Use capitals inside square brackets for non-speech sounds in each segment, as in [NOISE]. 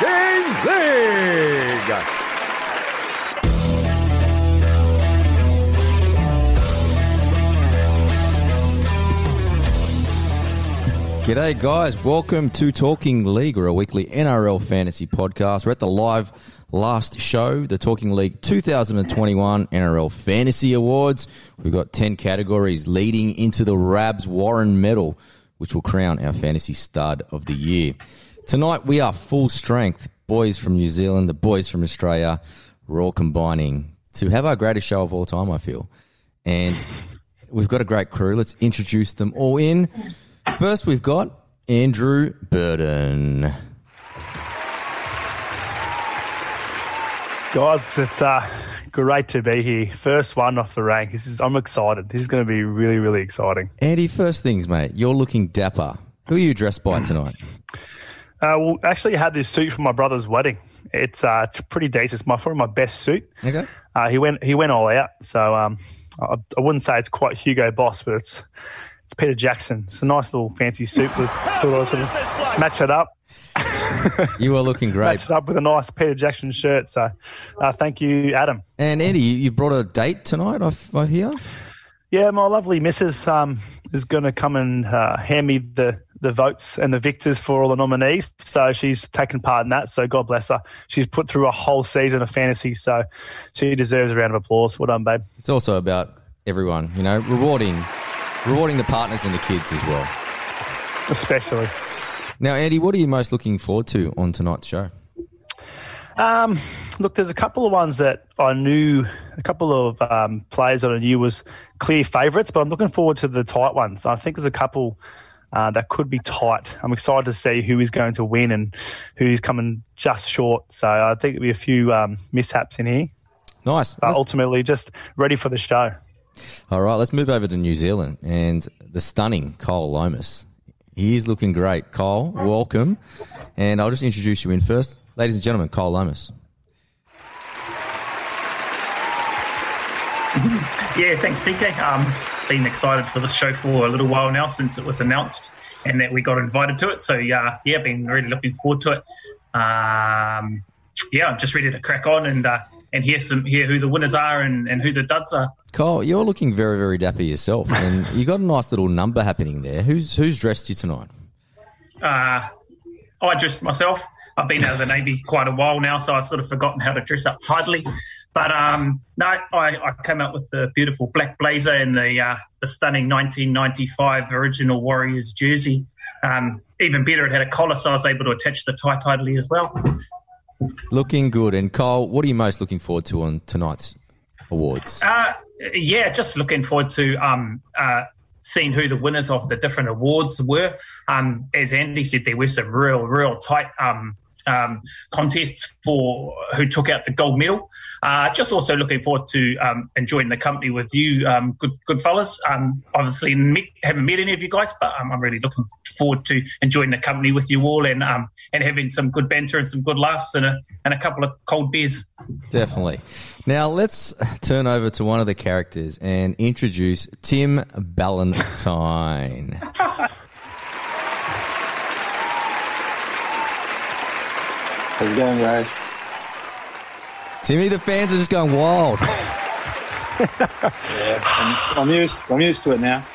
League. G'day, guys. Welcome to Talking League, or a weekly NRL fantasy podcast. We're at the live last show, the Talking League 2021 NRL Fantasy Awards. We've got 10 categories leading into the Rabs Warren Medal, which will crown our fantasy stud of the year. Tonight, we are full strength. Boys from New Zealand, the boys from Australia, we're all combining to have our greatest show of all time, I feel. And we've got a great crew. Let's introduce them all in. First, we've got Andrew Burden. Guys, it's uh, great to be here. First one off the rank. This is I'm excited. This is going to be really, really exciting. Andy, first things, mate. You're looking dapper. Who are you dressed by tonight? [CLEARS THROAT] Uh, well, actually, I had this suit for my brother's wedding. It's uh, it's pretty decent. It's my probably my best suit. Okay. Uh, he went he went all out. So um, I, I wouldn't say it's quite Hugo Boss, but it's it's Peter Jackson. It's a nice little fancy suit. With thought sort of match it up. [LAUGHS] You are looking great. Match it up with a nice Peter Jackson shirt. So uh, thank you, Adam. And Andy, you, you brought a date tonight, I, I hear? Yeah, my lovely missus um, is going to come and uh, hand me the, the votes and the victors for all the nominees. So she's taken part in that. So God bless her. She's put through a whole season of fantasy. So she deserves a round of applause. Well done, babe. It's also about everyone, you know, rewarding rewarding the partners and the kids as well. Especially. Now, Andy, what are you most looking forward to on tonight's show? Um, look, there's a couple of ones that I knew, a couple of um, players that I knew was clear favourites, but I'm looking forward to the tight ones. I think there's a couple uh, that could be tight. I'm excited to see who is going to win and who's coming just short. So I think there'll be a few um, mishaps in here, Nice. but Let's- ultimately just ready for the show. All right, let's move over to New Zealand and the stunning Kyle Lomas. He is looking great. Kyle, welcome. And I'll just introduce you in first. Ladies and gentlemen, Kyle Lomas. Yeah, thanks, DK. Um, been excited for this show for a little while now since it was announced and that we got invited to it. So yeah, yeah, been really looking forward to it. Um, yeah, I'm just ready to crack on and uh, and hear some hear who the winners are and, and who the duds are. Kyle, you're looking very, very dapper yourself, and [LAUGHS] you got a nice little number happening there. Who's who's dressed you tonight? Uh, I dressed myself. I've been out of the navy quite a while now, so I've sort of forgotten how to dress up tidily. But um, no, I, I came out with the beautiful black blazer and the uh, the stunning 1995 original Warriors jersey. Um, even better, it had a collar, so I was able to attach the tie tidily as well. Looking good. And Cole, what are you most looking forward to on tonight's awards? Uh, yeah, just looking forward to um, uh, seeing who the winners of the different awards were. Um, as Andy said, there were some real, real tight um, um, contests for who took out the gold medal. Uh, just also looking forward to um, enjoying the company with you, um, good, good fellas. Um, obviously, met, haven't met any of you guys, but um, I'm really looking forward to enjoying the company with you all and um, and having some good banter and some good laughs and a and a couple of cold beers. Definitely. Now let's turn over to one of the characters and introduce Tim Ballantyne. [LAUGHS] How's it going, guys? Timmy, the fans are just going wild. [LAUGHS] I'm, I'm used. I'm used to it now.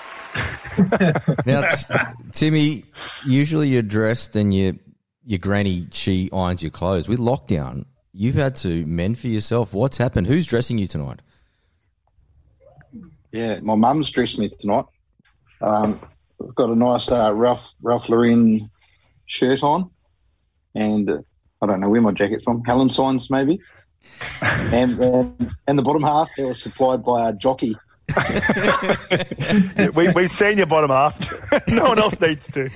[LAUGHS] Now, t- Timmy, usually you're dressed and you, your granny, she irons your clothes. With lockdown, you've had to mend for yourself. What's happened? Who's dressing you tonight? Yeah, my mum's dressed me tonight. Um, I've got a nice uh, Ralph Ralph Lauren shirt on, and I don't know where my jacket's from. Helen Signs maybe, [LAUGHS] and, and and the bottom half it was supplied by a jockey. [LAUGHS] we, we've seen your bottom half. [LAUGHS] no one else needs to.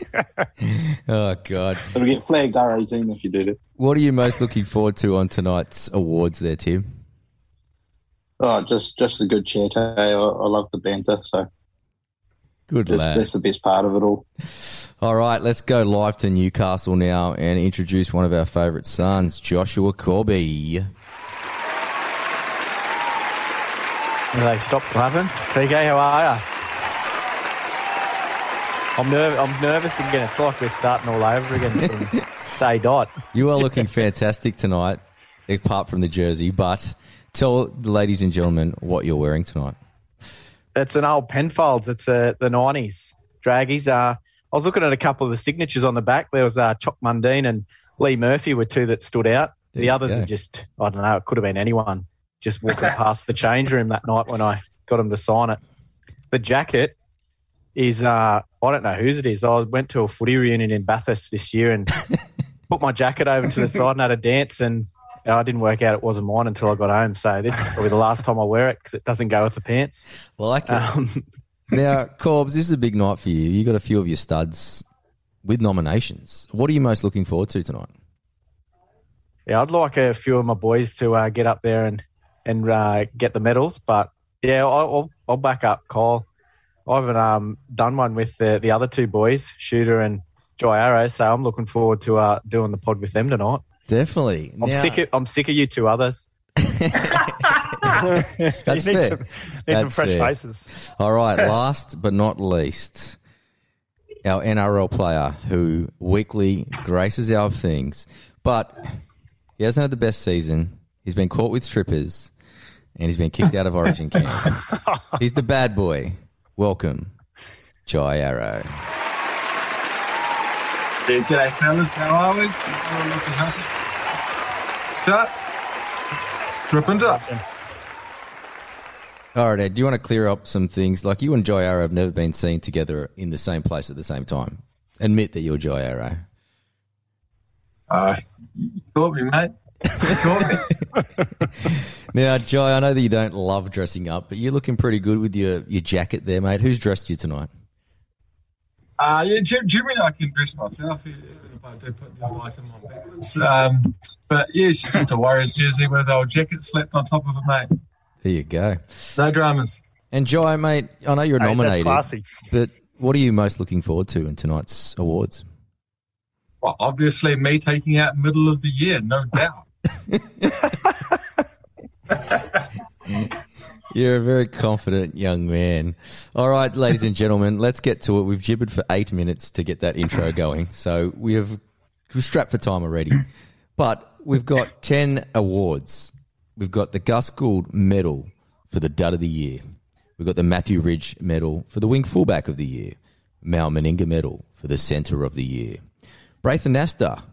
Oh, God. It'll get flagged R18 if you did it. What are you most looking forward to on tonight's awards there, Tim? Oh, just just a good chat. eh? I, I love the banter, so Good just, lad. that's the best part of it all. All right, let's go live to Newcastle now and introduce one of our favourite sons, Joshua Corby. They stop clapping. TK, how are you? I'm, nerv- I'm nervous again. It's like we're starting all over again from [LAUGHS] day dot. You are looking fantastic tonight, apart from the jersey. But tell the ladies and gentlemen what you're wearing tonight. It's an old Penfolds. It's uh, the 90s. Draggies. Uh, I was looking at a couple of the signatures on the back. There was uh, Choc Mundine and Lee Murphy were two that stood out. There the others go. are just, I don't know, it could have been anyone just walking [LAUGHS] past the change room that night when I got him to sign it. The jacket is, uh, I don't know whose it is. I went to a footy reunion in Bathurst this year and [LAUGHS] put my jacket over to the side and had a dance and I didn't work out it wasn't mine until I got home. So this is probably the last time I wear it because it doesn't go with the pants. Like it. Um, [LAUGHS] now, Corbs, this is a big night for you. You got a few of your studs with nominations. What are you most looking forward to tonight? yeah, I'd like a few of my boys to uh, get up there and and uh, get the medals, but yeah, I'll, I'll, I'll back up Kyle. I haven't um, done one with the, the other two boys, Shooter and Joy Arrow, so I'm looking forward to uh, doing the pod with them tonight. Definitely. I'm Now- sick. Of, I'm sick of you two others. [LAUGHS] [LAUGHS] That's you need fair. Some, need some fresh fair. faces. All right, [LAUGHS] last but not least, our NRL player who weekly graces our things, but he hasn't had the best season. He's been caught with strippers and he's been kicked out of Origin camp. He's the bad boy. Welcome, Jai Arrow. G'day fellas, how are we? Looking happy. What's up? Ripping up. All right, Ed, do you want to clear up some things? Like you and Jai Arrow have never been seen together in the same place at the same time. Admit that you're Jai Arrow. Uh, you caught me, mate. You caught me. [LAUGHS] Now, Joy, I know that you don't love dressing up, but you're looking pretty good with your, your jacket there, mate. Who's dressed you tonight? Uh, yeah, Jim, Jimmy, I can dress myself if I do put the old item on backwards. Um, but yeah, it's just a Warriors jersey with our jacket slapped on top of it, mate. There you go. No dramas. And Jai, mate, I know you're Hey, that's nominated, but what are you most looking forward to in tonight's awards? Well, obviously, me taking out middle of the year, no doubt. [LAUGHS] You're a very confident young man. All right, ladies and gentlemen, let's get to it. We've gibbered for eight minutes to get that intro going, so we have we're strapped for time already. But we've got ten awards. We've got the Gus Gould Medal for the Dud of the Year. We've got the Matthew Ridge Medal for the Wing Fullback of the Year. Mal Meninga Medal for the Centre of the Year. Braith Anasta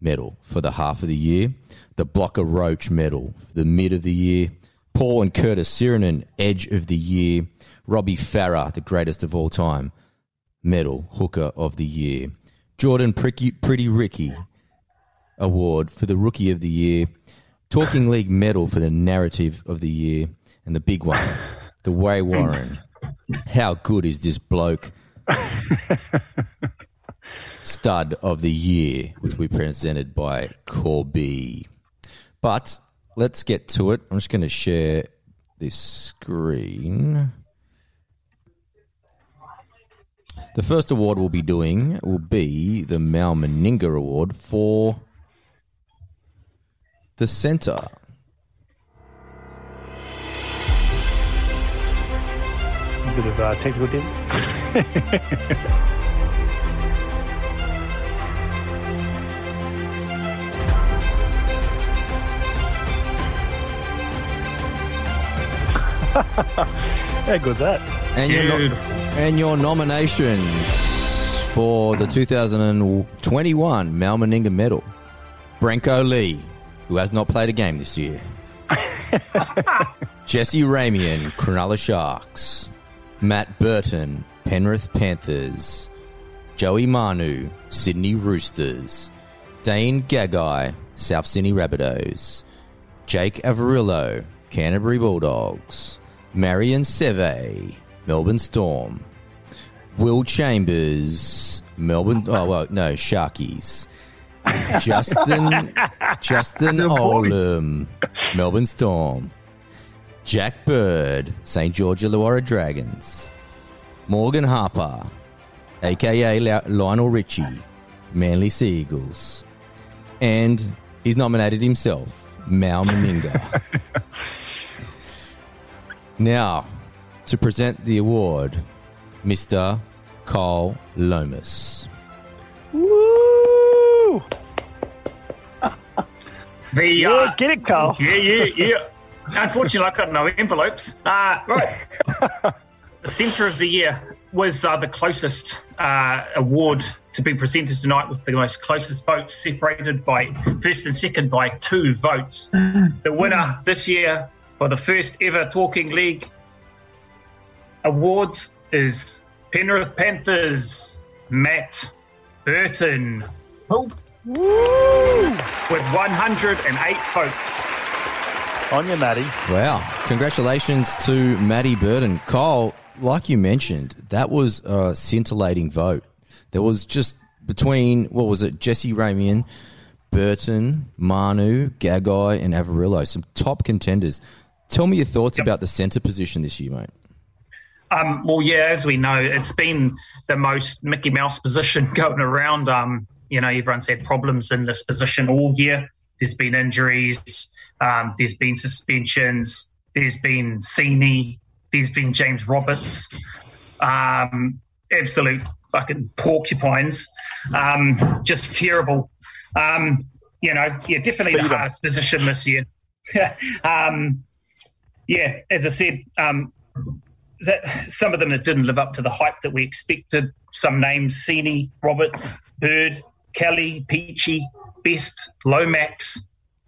Medal for the Half of the Year. The Blocker Roach Medal for the Mid of the Year. Paul and Curtis Sironen Edge of the Year. Robbie Farah, the greatest of all time, Medal Hooker of the Year. Jordan Pretty, Pretty Ricky Award for the Rookie of the Year. Talking League Medal for the Narrative of the Year. And the big one, the Way [LAUGHS] Warren. How good is this bloke? Stud of the Year, which we presented by Corby. But let's get to it. I'm just going to share this screen. The first award we'll be doing will be the Mal Meninga Award for the centre. A bit of uh, technical debt. [LAUGHS] [LAUGHS] How good's that? And your, no- and your nominations for the 2021 Mal Meninga Medal. Brenko Lee, who has not played a game this year. [LAUGHS] Jesse Ramien, Cronulla Sharks. Matt Burton, Penrith Panthers. Joey Manu, Sydney Roosters. Dane Gagai, South Sydney Rabbitohs. Jake Averillo, Canterbury Bulldogs. Marion Seve, Melbourne Storm. Will Chambers, Melbourne. Oh, well, no, Sharkies. Justin [LAUGHS] Justin Olam, Melbourne Storm. Jack Bird, St. George Illawarra Dragons. Morgan Harper, aka Lionel Richie, Manly Sea Eagles. And he's nominated himself, Mal Meninga. [LAUGHS] now, to present the award, Mr. Carl Lomas. Woo! [LAUGHS] The Yeah, uh, get it, Carl. [LAUGHS] yeah, yeah, yeah. Unfortunately, I've got no envelopes. Uh, right. [LAUGHS] the Centre of the Year was uh, the closest uh, award to be presented tonight with the most closest votes separated by first and second by two votes. The winner this year for the first ever Talking League awards is Penrith Panthers Matt Burton Oh, with 108 votes. On you, Maddie. Wow. Congratulations to Maddie Burton. Kyle, like you mentioned, that was a scintillating vote. There was just between, what was it, Jesse Ramien, Burton, Manu, Gagai, and Averillo, some top contenders. Tell me your thoughts about the centre position this year, mate. Um, well, yeah, as we know, it's been the most Mickey Mouse position [LAUGHS] going around. Um, you know, everyone's had problems in this position all year. There's been injuries, um, there's been suspensions, there's been Sini, there's been James Roberts. Um, absolute fucking porcupines. Um, just terrible. Um, you know, yeah, definitely the hardest position this year. [LAUGHS] yeah, as I said, um, that some of them that didn't live up to the hype that we expected. Some names: Sini, Roberts, Bird, Kelly, Peachy, Best, Lomax.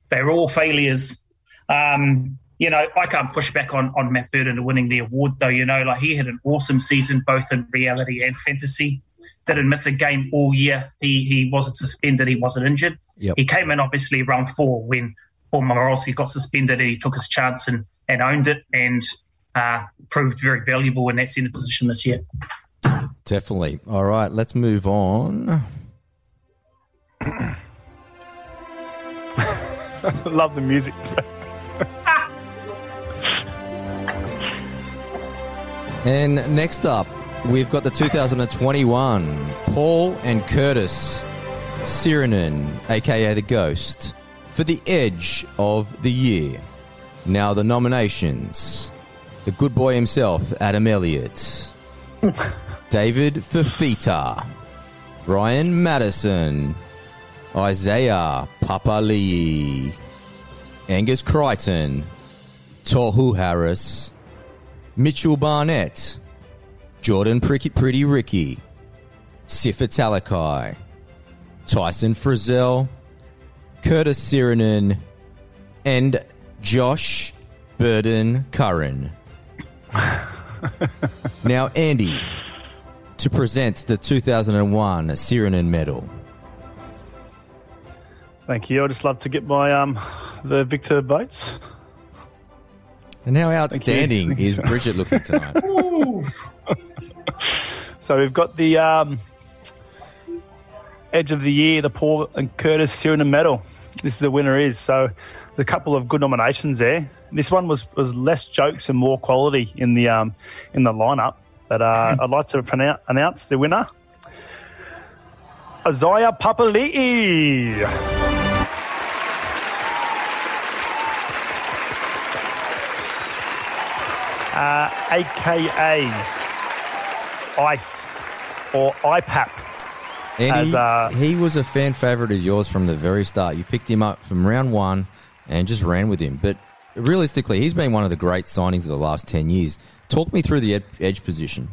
They're all failures. Um, you know, I can't push back on on Matt Burton winning the award, though. You know, like he had an awesome season both in reality and fantasy. Didn't miss a game all year. He he wasn't suspended. He wasn't injured. Yep. He came in obviously round four when Paul Morossi got suspended and he took his chance and, and owned it and uh, proved very valuable and that's in that centre position this year. Definitely. All right, let's move on. [LAUGHS] Love the music. [LAUGHS] And next up, we've got the 2021 Paul and Curtis Sironen, aka the Ghost, for the Edge of the Year. Now, the nominations. The good boy himself, Adam Elliott, [LAUGHS] David Fifita, Ryan Matterson, Isaiah Papali'i, Angus Crichton, Tohu Harris, Mitchell Barnett, Jordan Pretty, Pretty Ricky, Sifa Talakai, Tyson Frizell, Curtis Sironen, and Josh Burden Curran. [LAUGHS] now, Andy, to present the 2001 Sironen Medal. Thank you. I'd just love to get my um the Victor Boats. And how outstanding Thank you, is. Bridget looking tonight? [LAUGHS] So we've got the um, Edge of the Year, the Paul and Curtis Sironen Medal. This is the winner is. So a couple of good nominations there. This one was, was less jokes and more quality in the um, in the lineup. But uh, I'd like to pronounce, announce the winner. Isaiah Papali'i. Uh, AKA Ice or IPAP. Andy, As, uh, he was a fan favourite of yours from the very start. You picked him up from round one and just ran with him. But realistically, he's been one of the great signings of the last 10 years. Talk me through the ed- edge position.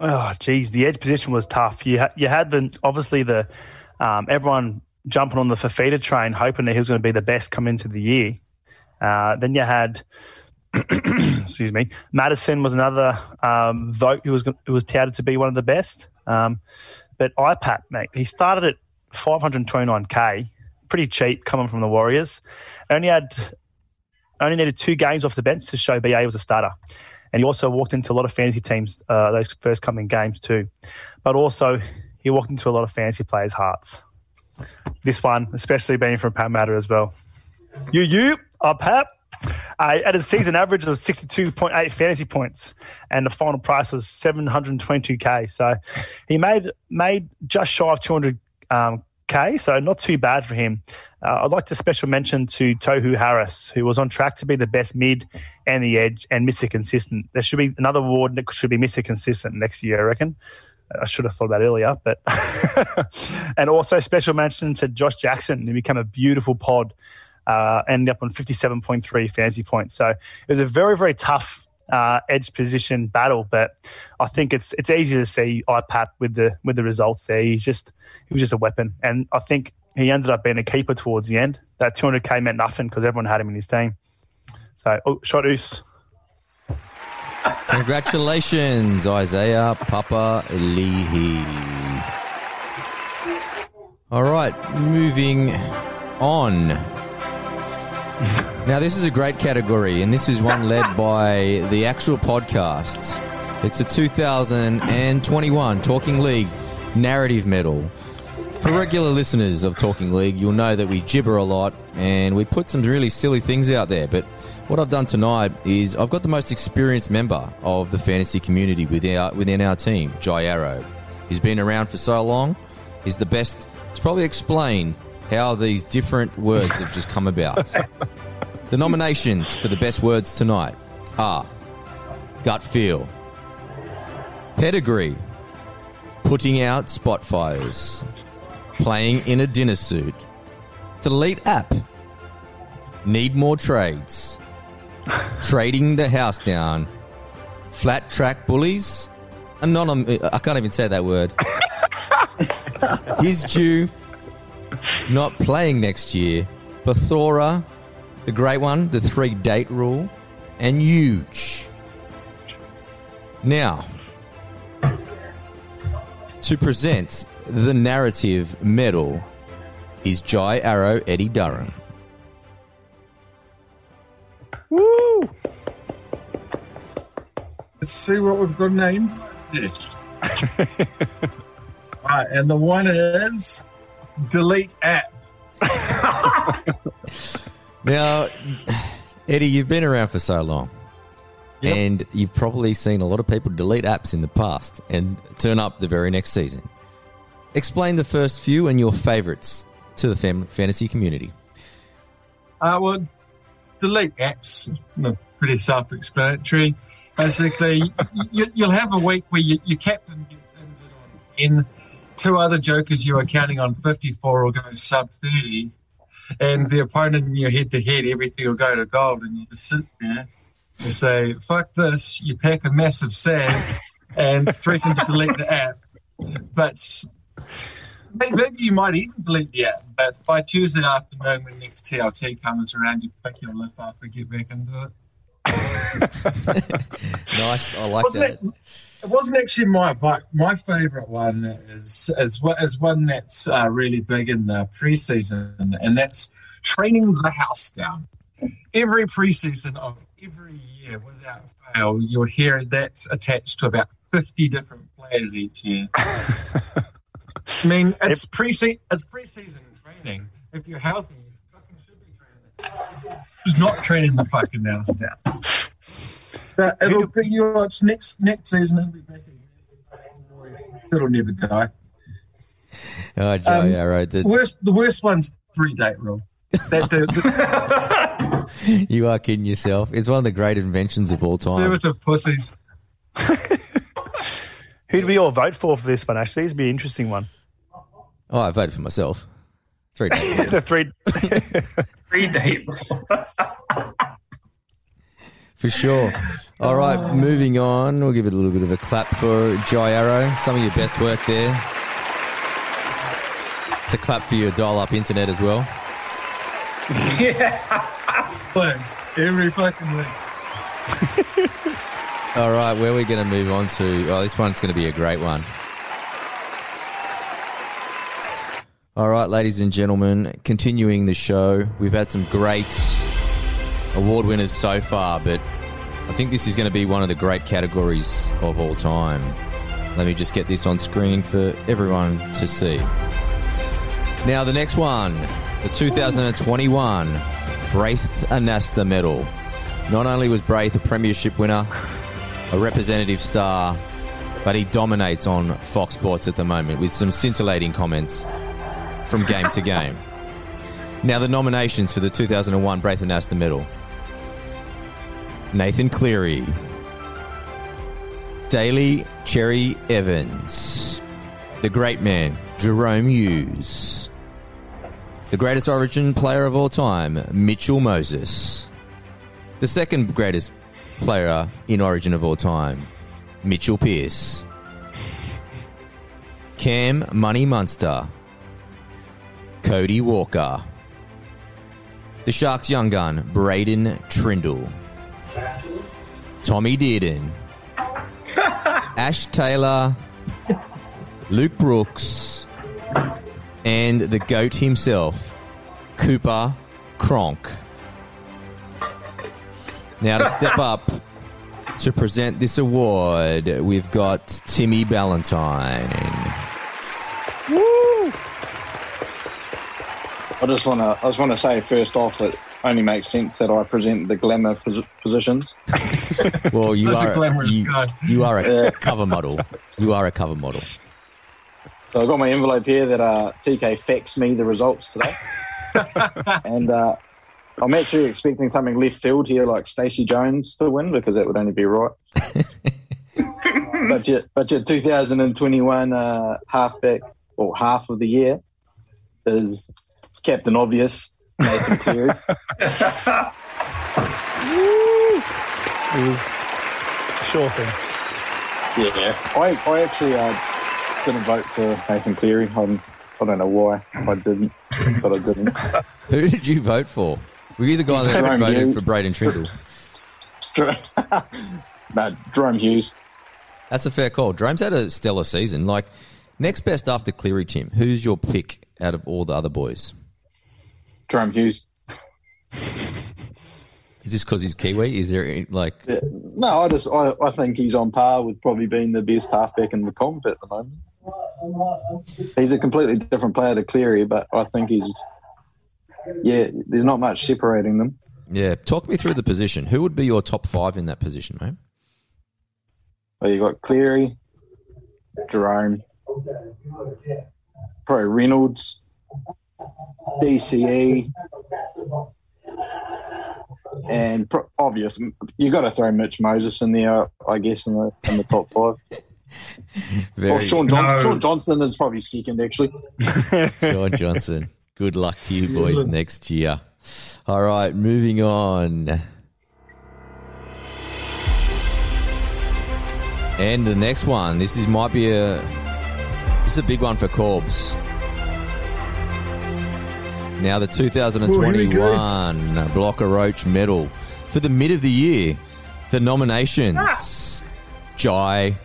Oh, geez, the edge position was tough. You ha- you had the obviously the um, everyone jumping on the Fifita train, hoping that he was going to be the best come into the year. Uh, then you had, [CLEARS THROAT] excuse me, Matterson was another um, vote who was who was touted to be one of the best. Um, but IPAP, mate, he started at 529k, pretty cheap coming from the Warriors. Only had only needed two games off the bench to show BA was a starter. And he also walked into a lot of fantasy teams uh, those first coming games too. But also, he walked into a lot of fantasy players' hearts. this one, especially being from Parramatta as well. You, you, up, Pap. Uh, at a season average of 62.8 fantasy points, and the final price was 722k. So he made made just shy of 200 um, k. So not too bad for him. Uh, I'd like to special mention to Tohu Harris, who was on track to be the best mid and the edge and Mr. Consistent. There should be another award that should be Mr. Consistent next year, I reckon. I should have thought that earlier, but [LAUGHS] and also special mention to Josh Jackson, who became a beautiful pod, uh, ended up on 57.3 fantasy points. So it was a very, very tough uh, edge position battle, but I think it's it's easy to see IPAP with the with the results there. He's just he was just a weapon, and I think he ended up being a keeper towards the end. That 200k meant nothing because everyone had him in his team. So, oh, shot oos. Congratulations, Isaiah Papali'i. All right, moving on. [LAUGHS] Now, this is a great category, and this is one led by the actual podcast. It's a 2021 Talking League Narrative Medal. For regular listeners of Talking League, you'll know that we gibber a lot and we put some really silly things out there. But what I've done tonight is I've got the most experienced member of the fantasy community within our, within our team, Jai Arrow. He's been around for so long. He's the best to probably explain how these different words have just come about. [LAUGHS] the nominations for the best words tonight are gut feel, pedigree, putting out spot fires, playing in a dinner suit, delete app, need more trades, trading the house down, flat track bullies, anonym. I can't even say that word. [LAUGHS] He's due, not playing next year. Bathora, the great one, the three date rule, and huge. Now, to present the narrative medal is Jai Arrow Eddie Durham. Woo! Let's see what we've got named. Yes. [LAUGHS] right, and the one is delete app. [LAUGHS] Now, Eddie, you've been around for so long. Yep. And you've probably seen a lot of people delete apps in the past and turn up the very next season. Explain the first few and your favorites to the fam- fantasy community. Uh, well, delete apps. No, Pretty self-explanatory. Basically, you, you'll have a week where you, your captain gets injured on 10, two other jokers you are counting on 54 or go sub 30, and the opponent in your head-to-head, everything will go to gold, and you just sit there and say, fuck this, you pack a massive sand and threaten to delete the app. But maybe you might even delete the app, but by Tuesday afternoon when next TLT comes around, you pick your lip up and get back into it. [LAUGHS] Nice. I like wasn't that. it? It wasn't actually my vi- my favorite one is is what is one that's uh, really big in the preseason, and that's training the house down. Every preseason of every year, without fail, you'll hear that attached to about fifty different players each year. [LAUGHS] I mean, it's pre it's preseason training. If you're healthy, you fucking should be training. Just not training the fucking house down. But it'll be you watch next next season. It'll be back again. It'll never die. Oh, Joe, Um, yeah, right. The- Worst, the worst one's three date rule. That the, the [LAUGHS] you are kidding yourself. It's one of the great inventions of all time. conservative pussies. [LAUGHS] Who do we all vote for for this one? Actually, this would be an interesting one. Oh, I voted for myself. Three days. [LAUGHS] the three. [LAUGHS] Read the For sure. All right, ah. moving on. We'll give it a little bit of a clap for Jai Arrow. Some of your best work there. It's a clap for your dial up internet as well. [LAUGHS] Yeah, every fucking week. All right, where are we going to move on to? Oh, this one's going to be a great one. All right, ladies and gentlemen, continuing the show. We've had some great award winners so far, but I think this is going to be one of the great categories of all time. Let me just get this on screen for everyone to see. Now, the next one, the 2021 Braith Anasta Medal. Not only was Braith a premiership winner, a representative star, but he dominates on Fox Sports at the moment with some scintillating comments from game to game. Now, the nominations for the 2001 Braith Anasta Medal Nathan Cleary, Daly Cherry Evans, the great man, Jahrome Hughes, the greatest Origin player of all time, Mitchell Moses, the second greatest player in Origin of all time, Mitchell Pearce, Cam Money Munster, Cody Walker, the Sharks' young gun, Braydon Trindall, Tommy Dearden, [LAUGHS] Ash Taylor, Luke Brooks, and the GOAT himself, Cooper Cronk. Now, to step [LAUGHS] up to present this award, we've got Timmy Ballantyne. I just want to. I just want to say first off that only makes sense that I present the glamour pos- positions. [LAUGHS] Well, you Such a are glamorous you, guy. you are a Yeah. cover model. You are a cover model. So I've got my envelope here that uh, TK faxed me the results today, [LAUGHS] and uh, I'm actually expecting something left field here, like Stacey Jones to win because that would only be right. [LAUGHS] but your but your 2021 uh, halfback or half of the year is Captain Obvious Nathan Cleary. [LAUGHS] It was sure thing. Yeah, I, I actually uh, didn't vote for Nathan Cleary. I'm, I don't know why I didn't, but I didn't. [LAUGHS] Who did you vote for? Were you the guy that Jahrome voted Hughes. for Braydon Trindall? [LAUGHS] no, Jahrome Hughes. That's a fair call. Jahrome's had a stellar season. Like, next best after Cleary, Tim. Who's your pick out of all the other boys? Jahrome Hughes. [LAUGHS] Is this because he's Kiwi? Is there, any- like, Yeah. No, I just I, I think he's on par with probably being the best halfback in the comp at the moment. He's a completely different player to Cleary, but I think he's yeah. There's not much separating them. yeah, talk me through the position. Who would be your top five in that position, mate? Well, you got Cleary, Jahrome, probably Reynolds, DCE, and pro- obvious. You got to throw Mitch Moses in there, I guess, in the in the top five. [LAUGHS] Very Or Sean, John- No. Shaun Johnson is probably second, actually. [LAUGHS] Shaun Johnson. Good luck to you boys next year. All right, moving on. And the next one, this is might be a this is a big one for Corbs. Now the 2021 Blocker Roach Medal for the mid of the year. The nominations: ah. Jai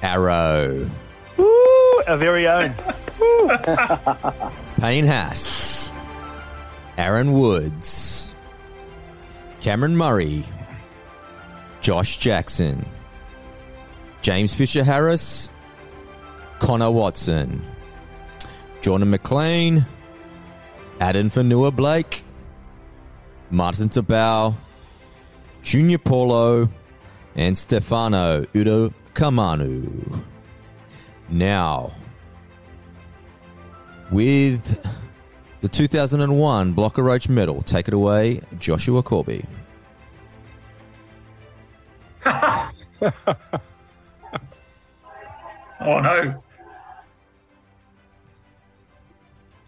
Arrow, Woo! Our very own. [LAUGHS] Payne Haas, Aaron Woods, Cameron Murray, Josh Jackson, James Fisher Harris, Connor Watson, Jordan McLean, Addin Fonua Blake, Martin Taupau, Junior Paulo, and Stefano Udo Kamanu. Now, with the 2001 Blocker Roach medal, take it away, Joshua Corby. [LAUGHS] Oh no.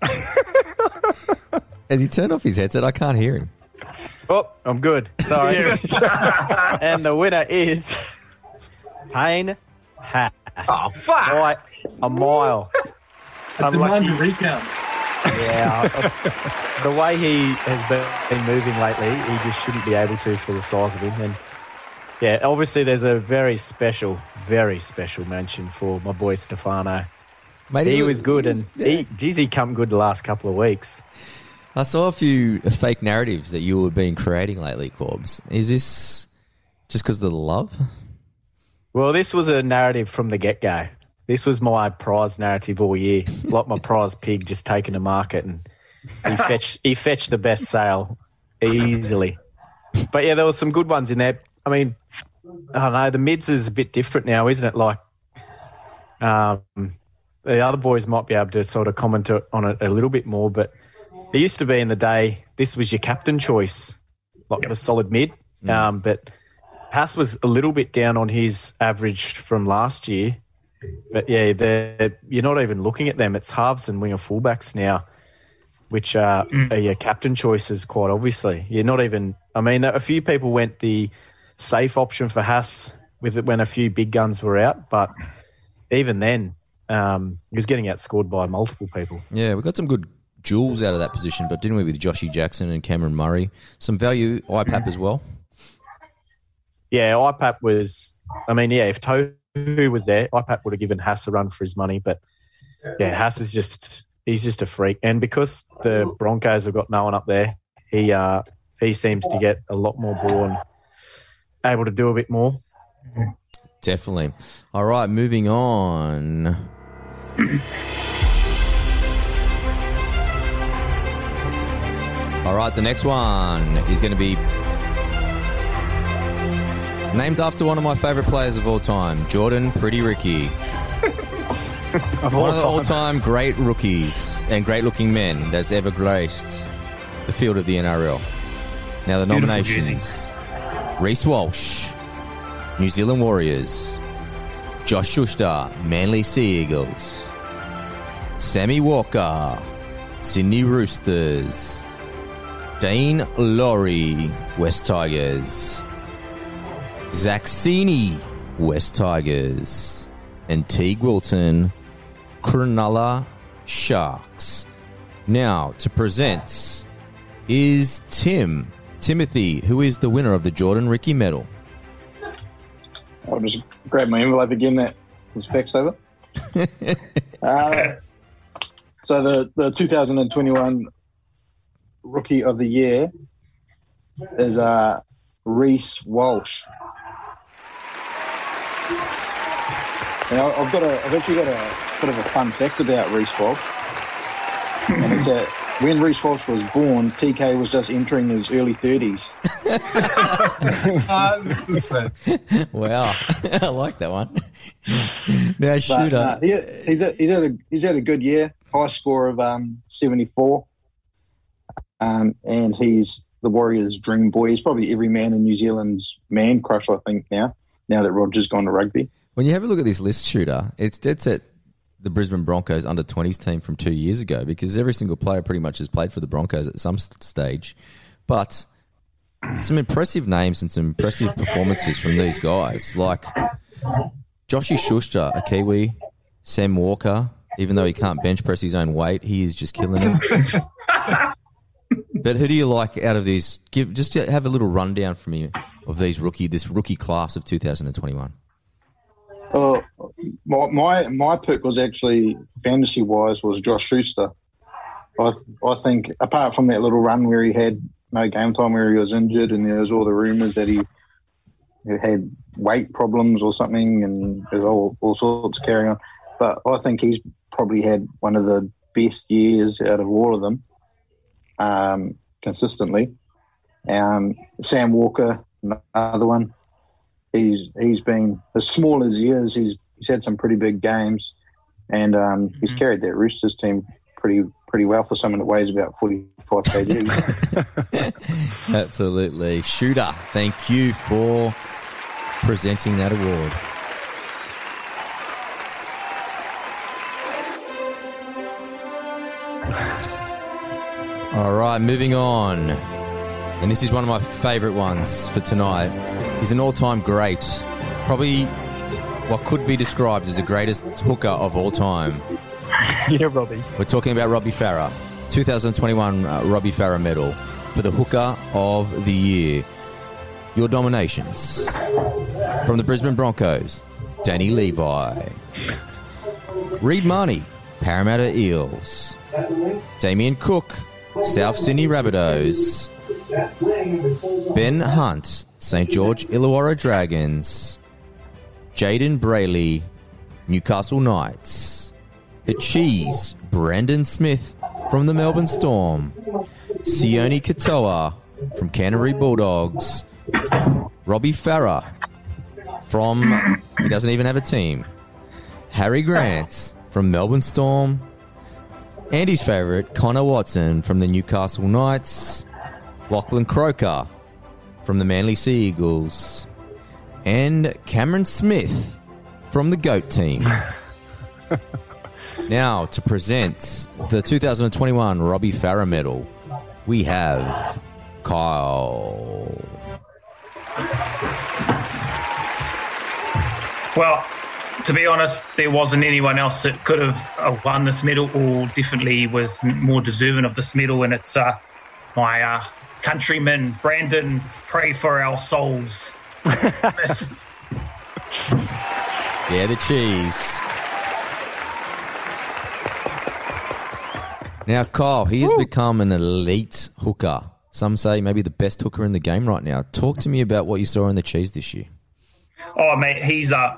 [LAUGHS] Has he turned off his headset? I can't hear him. Oh, I'm good. Sorry. [LAUGHS] [LAUGHS] and the winner is Payne Haas. Oh, fuck. By a mile. Demand Unlucky. a recount. Yeah. the way he has been, been moving lately, he just shouldn't be able to for the size of him. And yeah, obviously there's a very special, very special mention for my boy Stefano. Mate, He was good, and yeah. he, geez, he come good the last couple of weeks. I saw a few fake narratives that you have been creating lately, Corbs. Is this just because of the love? Well, this was a narrative from the get go. this was my prize narrative all year. [LAUGHS] Like my prize pig just taken to market and he [LAUGHS] fetched he fetched the best sale easily. But yeah, there was some good ones in there. I mean, I don't know. The mids is a bit different now, isn't it? Like, um, the other boys might be able to sort of comment on it a little bit more, but it used to be in the day this was your captain choice, like the solid mid. Um, but Haas was a little bit down on his average from last year. But yeah, they're, you're not even looking at them. It's halves and winger fullbacks now, which are, are your captain choices, quite obviously. You're not even, I mean, a few people went the safe option for Haas with it when a few big guns were out, but even then, um, he was getting outscored by multiple people. Yeah, we got some good jewels out of that position, but didn't we with Joshy Jackson and Cameron Murray? Some value IPAP as well. Yeah, IPAP was. I mean, yeah, if Tohu was there, IPAP would have given Haas a run for his money. But yeah, Haas is just he's just a freak, and because the Broncos have got no one up there, he uh, he seems to get a lot more ball and able to do a bit more. Definitely. All right, moving on. All right, the next one is going to be named after one of my favorite players of all time, Jordan Pretty Ricky. [LAUGHS] one of the all-time great rookies and great-looking men that's ever graced the field of the NRL. Now the Beautiful nominations: Reece Walsh, New Zealand Warriors; Josh Schuster, Manly Sea Eagles; Sammy Walker, Sydney Roosters; Daine Laurie, West Tigers; Zach Sini, West Tigers; and Teig Wilton, Cronulla Sharks. Now to present is Tim Timothy, who is the winner of the Jordan Ricky Medal. I'll just grab my envelope again that was faxed over. [LAUGHS] uh, so the, the 2021 Rookie of the Year is uh, Reece Walsh. And I- I've got a, I've actually got a bit of a fun fact about Reece Walsh. and it's that when Reece Walsh was born, TK was just entering his early 30s. [LAUGHS] Uh, this one. Wow, [LAUGHS] I like that one. now, But, shooter. uh, he, he's, a, he's, had a, he's had a good year, high score of um, 74. Um, and he's the Warriors' dream boy. He's probably every man in New Zealand's man crush, I think, now, now that Roger's gone to rugby. When you have a look at this list, shooter, it's dead set the Brisbane Broncos under 20s team from two years ago because every single player pretty much has played for the Broncos at some stage. But some impressive names and some impressive performances from these guys, like Joshy Schuster, a Kiwi, Sam Walker, even though he can't bench press his own weight, he is just killing it. but who do you like out of these? Give just have a little rundown from you of these rookie, this rookie class of 2021. Uh, my, my my pick was actually fantasy wise was Josh Schuster. I I think apart from that little run where he had no game time where he was injured and there was all the rumours that he, he had weight problems or something and there's all all sorts carrying on. But I think he's probably had one of the best years out of all of them, um, consistently. Um, Sam Walker, another one he's he's been as small as he is. He's he's had some pretty big games, and um, he's carried that Roosters team pretty pretty well for someone that weighs about forty five kg. [LAUGHS] Absolutely. Shooter, thank you for presenting that award. All right, moving on. And this is one of my favourite ones for tonight. He's an all time great. Probably what could be described as the greatest hooker of all time. [LAUGHS] yeah, Robbie. We're talking about Robbie Farah. 2021 uh, Robbie Farah medal for the hooker of the year. Your nominations from the Brisbane Broncos, Danny Levi. Reed Mahoney, Parramatta Eels. Damien Cook, South Sydney Rabbitohs. Ben Hunt, St. George Illawarra Dragons. Jayden Brailey, Newcastle Knights. The Cheese, Brandon Smith from the Melbourne Storm. Sione Katoa from Canterbury Bulldogs. Robbie Farah from, he doesn't even have a team. Harry Grant from Melbourne Storm. Andy's favourite, Connor Watson from the Newcastle Knights. Lachlan Croker from the Manly Sea Eagles. And Cameron Smith from the GOAT team. [LAUGHS] now, to present the 2021 Robbie Farah medal, we have Kyle. Well, to be honest, there wasn't anyone else that could have uh, won this medal or definitely was more deserving of this medal. And it's uh, my uh, countryman, Brandon, pray for our souls. [LAUGHS] Yeah, the cheese. Now, Kyle, he has become an elite hooker. Some say maybe the best hooker in the game right now. Talk to me about what you saw in the cheese this year. Oh, mate, he's uh,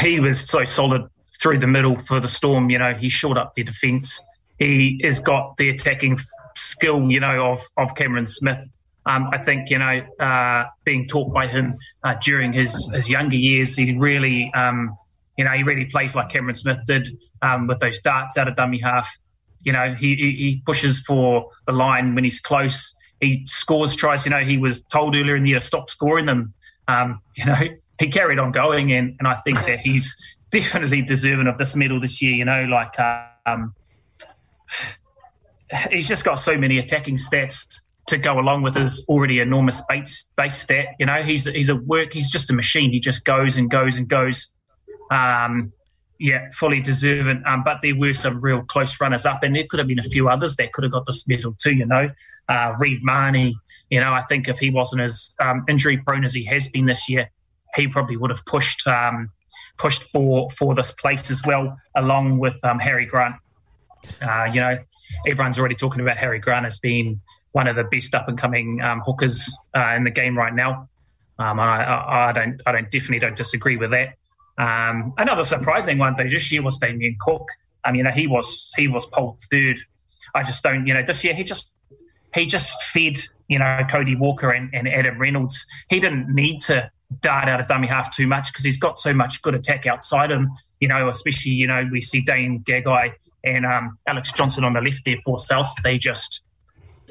he was so solid through the middle for the Storm. You know, he shored up their defence. He has got the attacking skill, you know, of of Cameron Smith. Um, I think you know, uh, being taught by him uh, during his his younger years, he really, um, you know, he really plays like Cameron Smith did um, with those darts out of dummy half. You know, he, he he pushes for the line when he's close. He scores tries. You know, he was told earlier in the year stop scoring them. Um, [LAUGHS] you know, he carried on going, and and I think that he's definitely deserving of this medal this year. You know, like um, he's just got so many attacking stats to go along with his already enormous base base stat. You know, he's he's a work. He's just a machine. He just goes and goes and goes. Um, yeah, fully deserving. Um, but there were some real close runners up, and there could have been a few others that could have got this medal too. You know, uh, Reed Mahoney. You know, I think if he wasn't as um, injury prone as he has been this year, he probably would have pushed um, pushed for for this place as well, along with um, Harry Grant. Uh, you know, everyone's already talking about Harry Grant as being one of the best up and coming um, hookers uh, in the game right now. Um, I, I, I don't, I don't definitely don't disagree with that. Um, another surprising one though this year was Damien Cook. I mean, he was he was pulled third. I just don't, you know, this year he just he just fed you know Cody Walker and, and Adam Reynolds. He didn't need to dart out of dummy half too much because he's got so much good attack outside him. You know, especially you know we see Dane Gagai and um, Alex Johnson on the left there for South. They just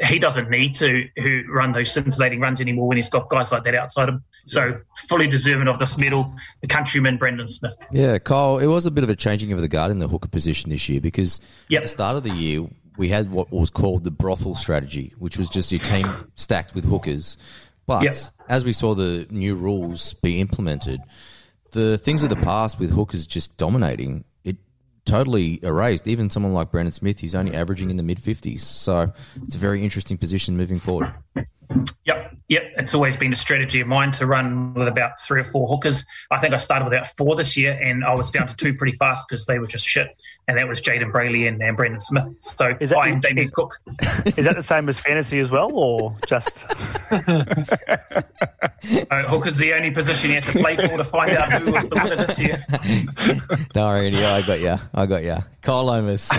he doesn't need to who run those scintillating runs anymore when he's got guys like that outside him. So fully deserving of this medal, the countryman Brandon Smith. Yeah, Kyle, it was a bit of a changing of the guard in the hooker position this year because Yep. at the start of the year, we had what was called the brothel strategy, which was just your team stacked with hookers. But Yep. as we saw the new rules be implemented, the things of the past with hookers just dominating, it totally erased. Even someone like Brandon Smith, he's only averaging in the mid 50s. So it's a very interesting position moving forward. Yep, yep. It's always been a strategy of mine to run with about three or four hookers. I think I started with about four this year, and I was down to two pretty fast because they were just shit. And that was Jayden Brailey and, and Brandon Smith. So Is that- I am Damien Cook. [LAUGHS] Is that the same as fantasy as well, or just? [LAUGHS] Uh, hooker's the only position you have to play for to find out who was the winner this year. [LAUGHS] Don't worry, Andy, I got you. I got you. Kyle Lomas.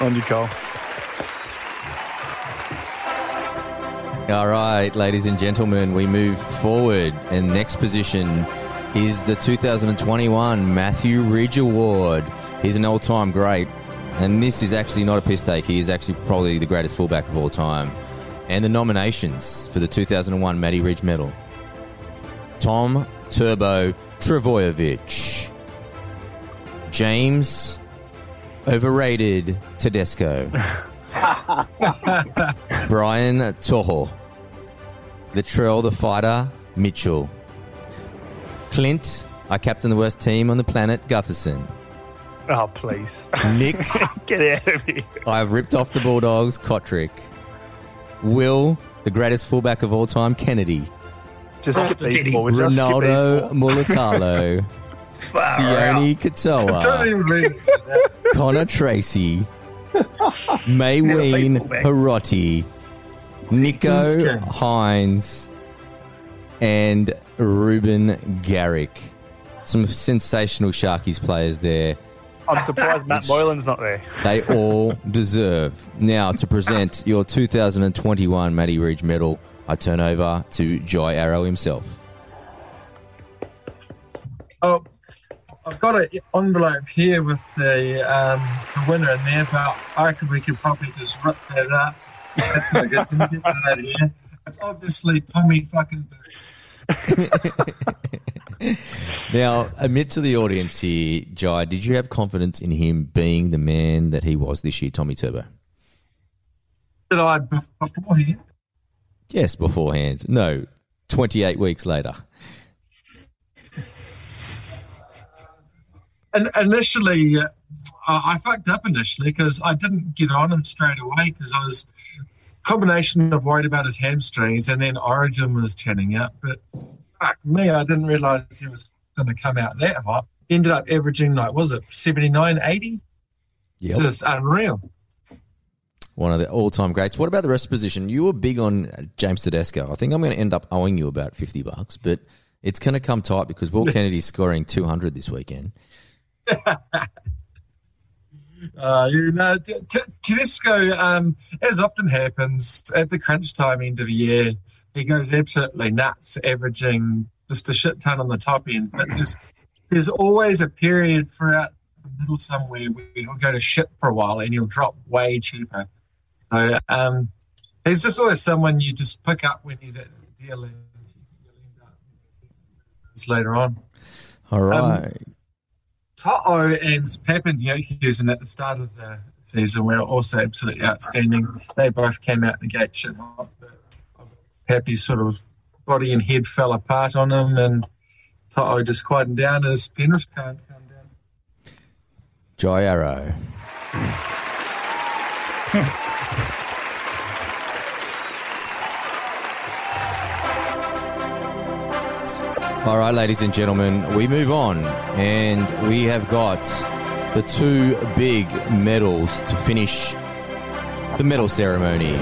On you, Cole. All right, ladies and gentlemen, we move forward, and next position is the 2021 Matthew Ridge Award. He's an all-time great, and this is actually not a piss take. He is actually probably the greatest fullback of all time. And the nominations for the 2001 Matty Ridge Medal: Tom Turbo Trbojevic, James Overrated Tedesco. [LAUGHS] [LAUGHS] Brian To'o. The Trail, the fighter, Mitchell. Clint, I captain the worst team on the planet, Gutherson. Oh, please. Nick, [LAUGHS] Get out of here. I've ripped off the Bulldogs, Cotric. Will, the greatest fullback of all time, Kennedy. Just skip these Teddy. forwards. Just skip these Ronaldo four. Mulitalo. [LAUGHS] Far Sione Katoa. Connor Tracey. [LAUGHS] Never Mayween played fullback. Hiroti. This Nico game. Hynes. and Reuben Garrick. Some sensational Sharkies players there. I'm surprised Matt Moylan's not there. [LAUGHS] They all deserve. Now, to present your 2021 Matty Ridge medal, I turn over to Jai Arrow himself. Oh, I've got an envelope here with the um, the winner in there, but I reckon we could probably just rip that up. That's not good. Can we get that out of here? It's obviously Tommy fucking. [LAUGHS] Now, admit to the audience here, Jai, did you have confidence in him being the man that he was this year, Tommy Turbo? Did I beforehand? Yes, beforehand. No, 28 weeks later. And initially, uh, I fucked up initially because I didn't get on him straight away because I was combination of worried about his hamstrings and then Origin was turning up. But fuck me, I didn't realize he was going to come out that hot. Ended up averaging like was it 79, 80? Yep. Just unreal. One of the all-time greats. What about the rest of the position? You were big on uh, James Tedesco. I think I'm going to end up owing you about 50 bucks, but it's going to come tight because Will [LAUGHS] Kennedy's scoring 200 this weekend. [LAUGHS] Uh, you know, T- T- Tedesco, um, as often happens at the crunch time end of the year, he goes absolutely nuts, averaging just a shit ton on the top end. But there's there's always a period throughout the middle somewhere where he'll go to shit for a while and he'll drop way cheaper. So um, he's just always someone you just pick up when he's at the deal end later on. All right. To'o and Papenhuyzen at the start of the season were also absolutely outstanding. They both came out the gate shit hot, but Pappy's sort of body and head fell apart on him, and To'o just quieted down as Penrith can't come down. Jai Arrow. [LAUGHS] All right, ladies and gentlemen, we move on, and we have got the two big medals to finish the medal ceremony.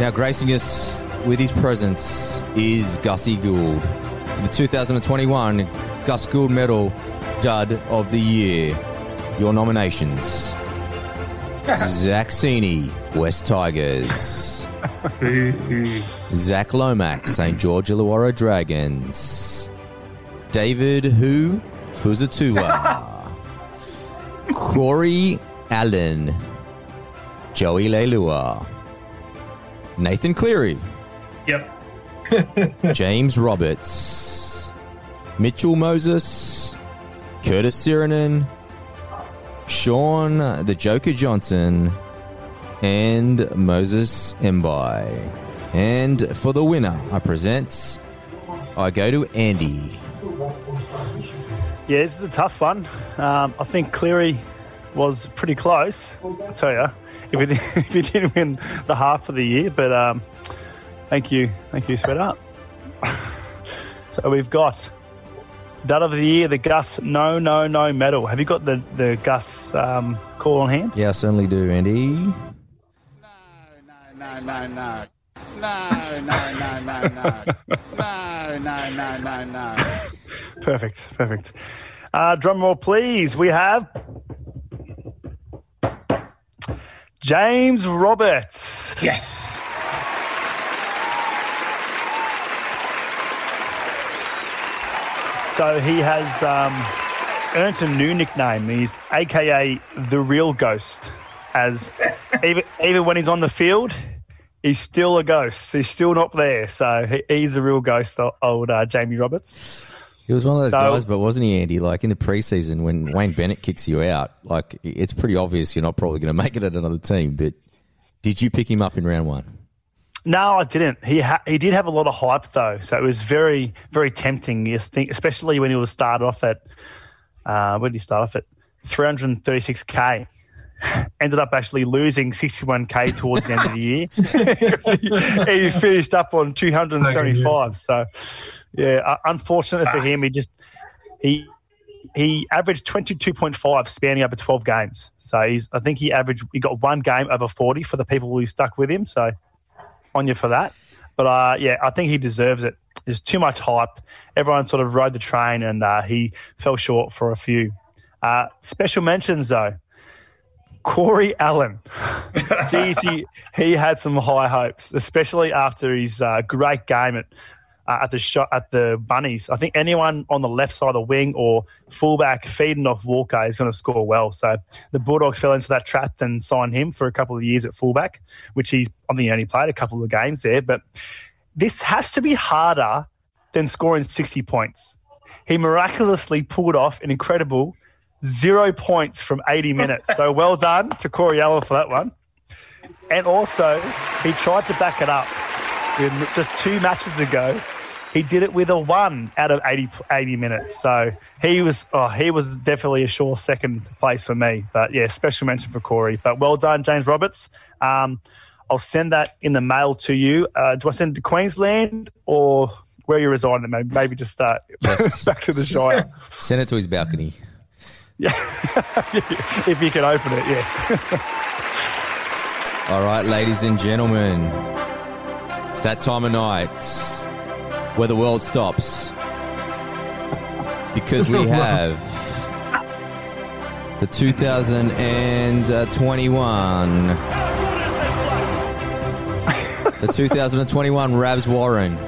Now, gracing us with his presence is Gussie Gould. For the 2021 Gus Gould Medal Dud of the Year. Your nominations [LAUGHS] Zach Sini, West Tigers. [LAUGHS] Zac Lomax, St. George Illawarra Dragons. David Hu, Fusitu'a. [LAUGHS] Corey Allen, Joey Leilua. Nathan Cleary, Yep. [LAUGHS] James Roberts, Mitchell Moses, Curtis Sironen, Shaun the Joker Johnson, and Moses Mbye. And for the winner, I present, I go to Andy. Yeah, this is a tough one. Um, I think Cleary was pretty close. I tell you, if he, [LAUGHS] if he didn't win the half of the year, but um, thank you, thank you, sweetheart. [LAUGHS] so we've got Dud of the Year, the Gus No No No medal. Have you got the the Gus um, call on hand? Yeah, I certainly do, Andy. No, no, no, no. No, no, no, no, no. No, no. Perfect, perfect. Uh, drum roll, please. We have James Roberts. Yes. So he has um, earned a new nickname. He's AKA the Real Ghost. As even even when he's on the field, he's still a ghost. He's still not there. So he, he's a real ghost, old uh, Jamie Roberts. He was one of those So- guys, but wasn't he, Andy? Like in the preseason when Wayne Bennett kicks you out, like it's pretty obvious you're not probably going [LAUGHS] to make it at another team. But did you pick him up in round one? No, I didn't. He ha- he did have a lot of hype though, so it was very very tempting. You think, especially when he was started off at uh, when did he start off at 336k. Ended up actually losing 61k towards the end of the year. he, [LAUGHS] he finished up on 275. So, yeah, uh, unfortunately for him, he just he he averaged 22.5 spanning over 12 games. So he's I think he averaged he got one game over 40 for the people who stuck with him. So on you for that. But uh, yeah, I think he deserves it. There's too much hype. Everyone sort of rode the train, and uh, he fell short for a few. Uh, special mentions though. Corey Allen. [LAUGHS] Jeez, he, he had some high hopes, especially after his uh, great game at uh, at the shot at the bunnies. I think anyone on the left side of the wing or fullback feeding off Walker is going to score well. So the Bulldogs fell into that trap and signed him for a couple of years at fullback, which he's I think he only played a couple of games there. But this has to be harder than scoring 60 points. He miraculously pulled off an incredible zero points from 80 minutes. So well done to Corey Allen for that one. And also, he tried to back it up with just two matches ago. He did it with a one out of 80, 80 minutes. So he was oh, he was definitely a sure second place for me. But yeah, special mention for Corey. But well done, James Roberts. Um, I'll send that in the mail to you. Uh, do I send it to Queensland or where you reside? Maybe, maybe just start [LAUGHS] back to the Shire. Send it to his balcony. Yeah, [LAUGHS] if you can open it, yeah. [LAUGHS] All right, ladies and gentlemen, it's that time of night where the world stops. Because we [LAUGHS] have the 2021 the 2021 Rabs Warren.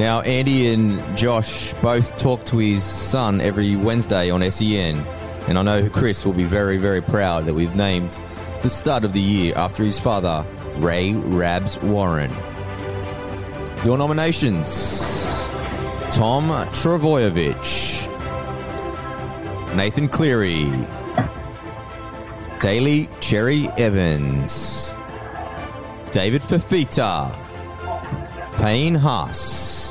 Now, Andy and Josh both talk to his son every Wednesday on SEN, and I know Chris will be very, very proud that we've named the stud of the year after his father, Ray Rabs Warren. Your nominations Tom Trbojevic, Nathan Cleary, Daly Cherry Evans, David Fifita, Payne Haas,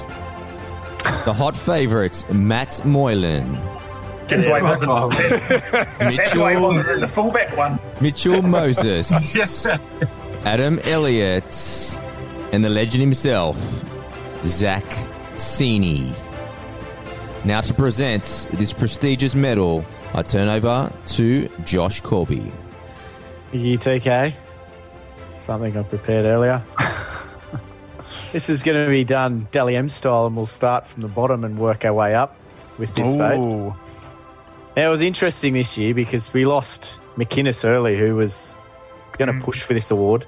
the hot favourite Matt Moylan, That's why he wasn't. That's why he wasn't in the fullback one. Mitchell [LAUGHS] Moses, Adam Elliott, and the legend himself, Zach Sini. Now to present this prestigious medal, I turn over to Josh Corby. UTK. Something I prepared earlier. This is going to be done Dally M style, and we'll start from the bottom and work our way up with this vote. Now, it was interesting this year because we lost McInnes early, who was going to push for this award.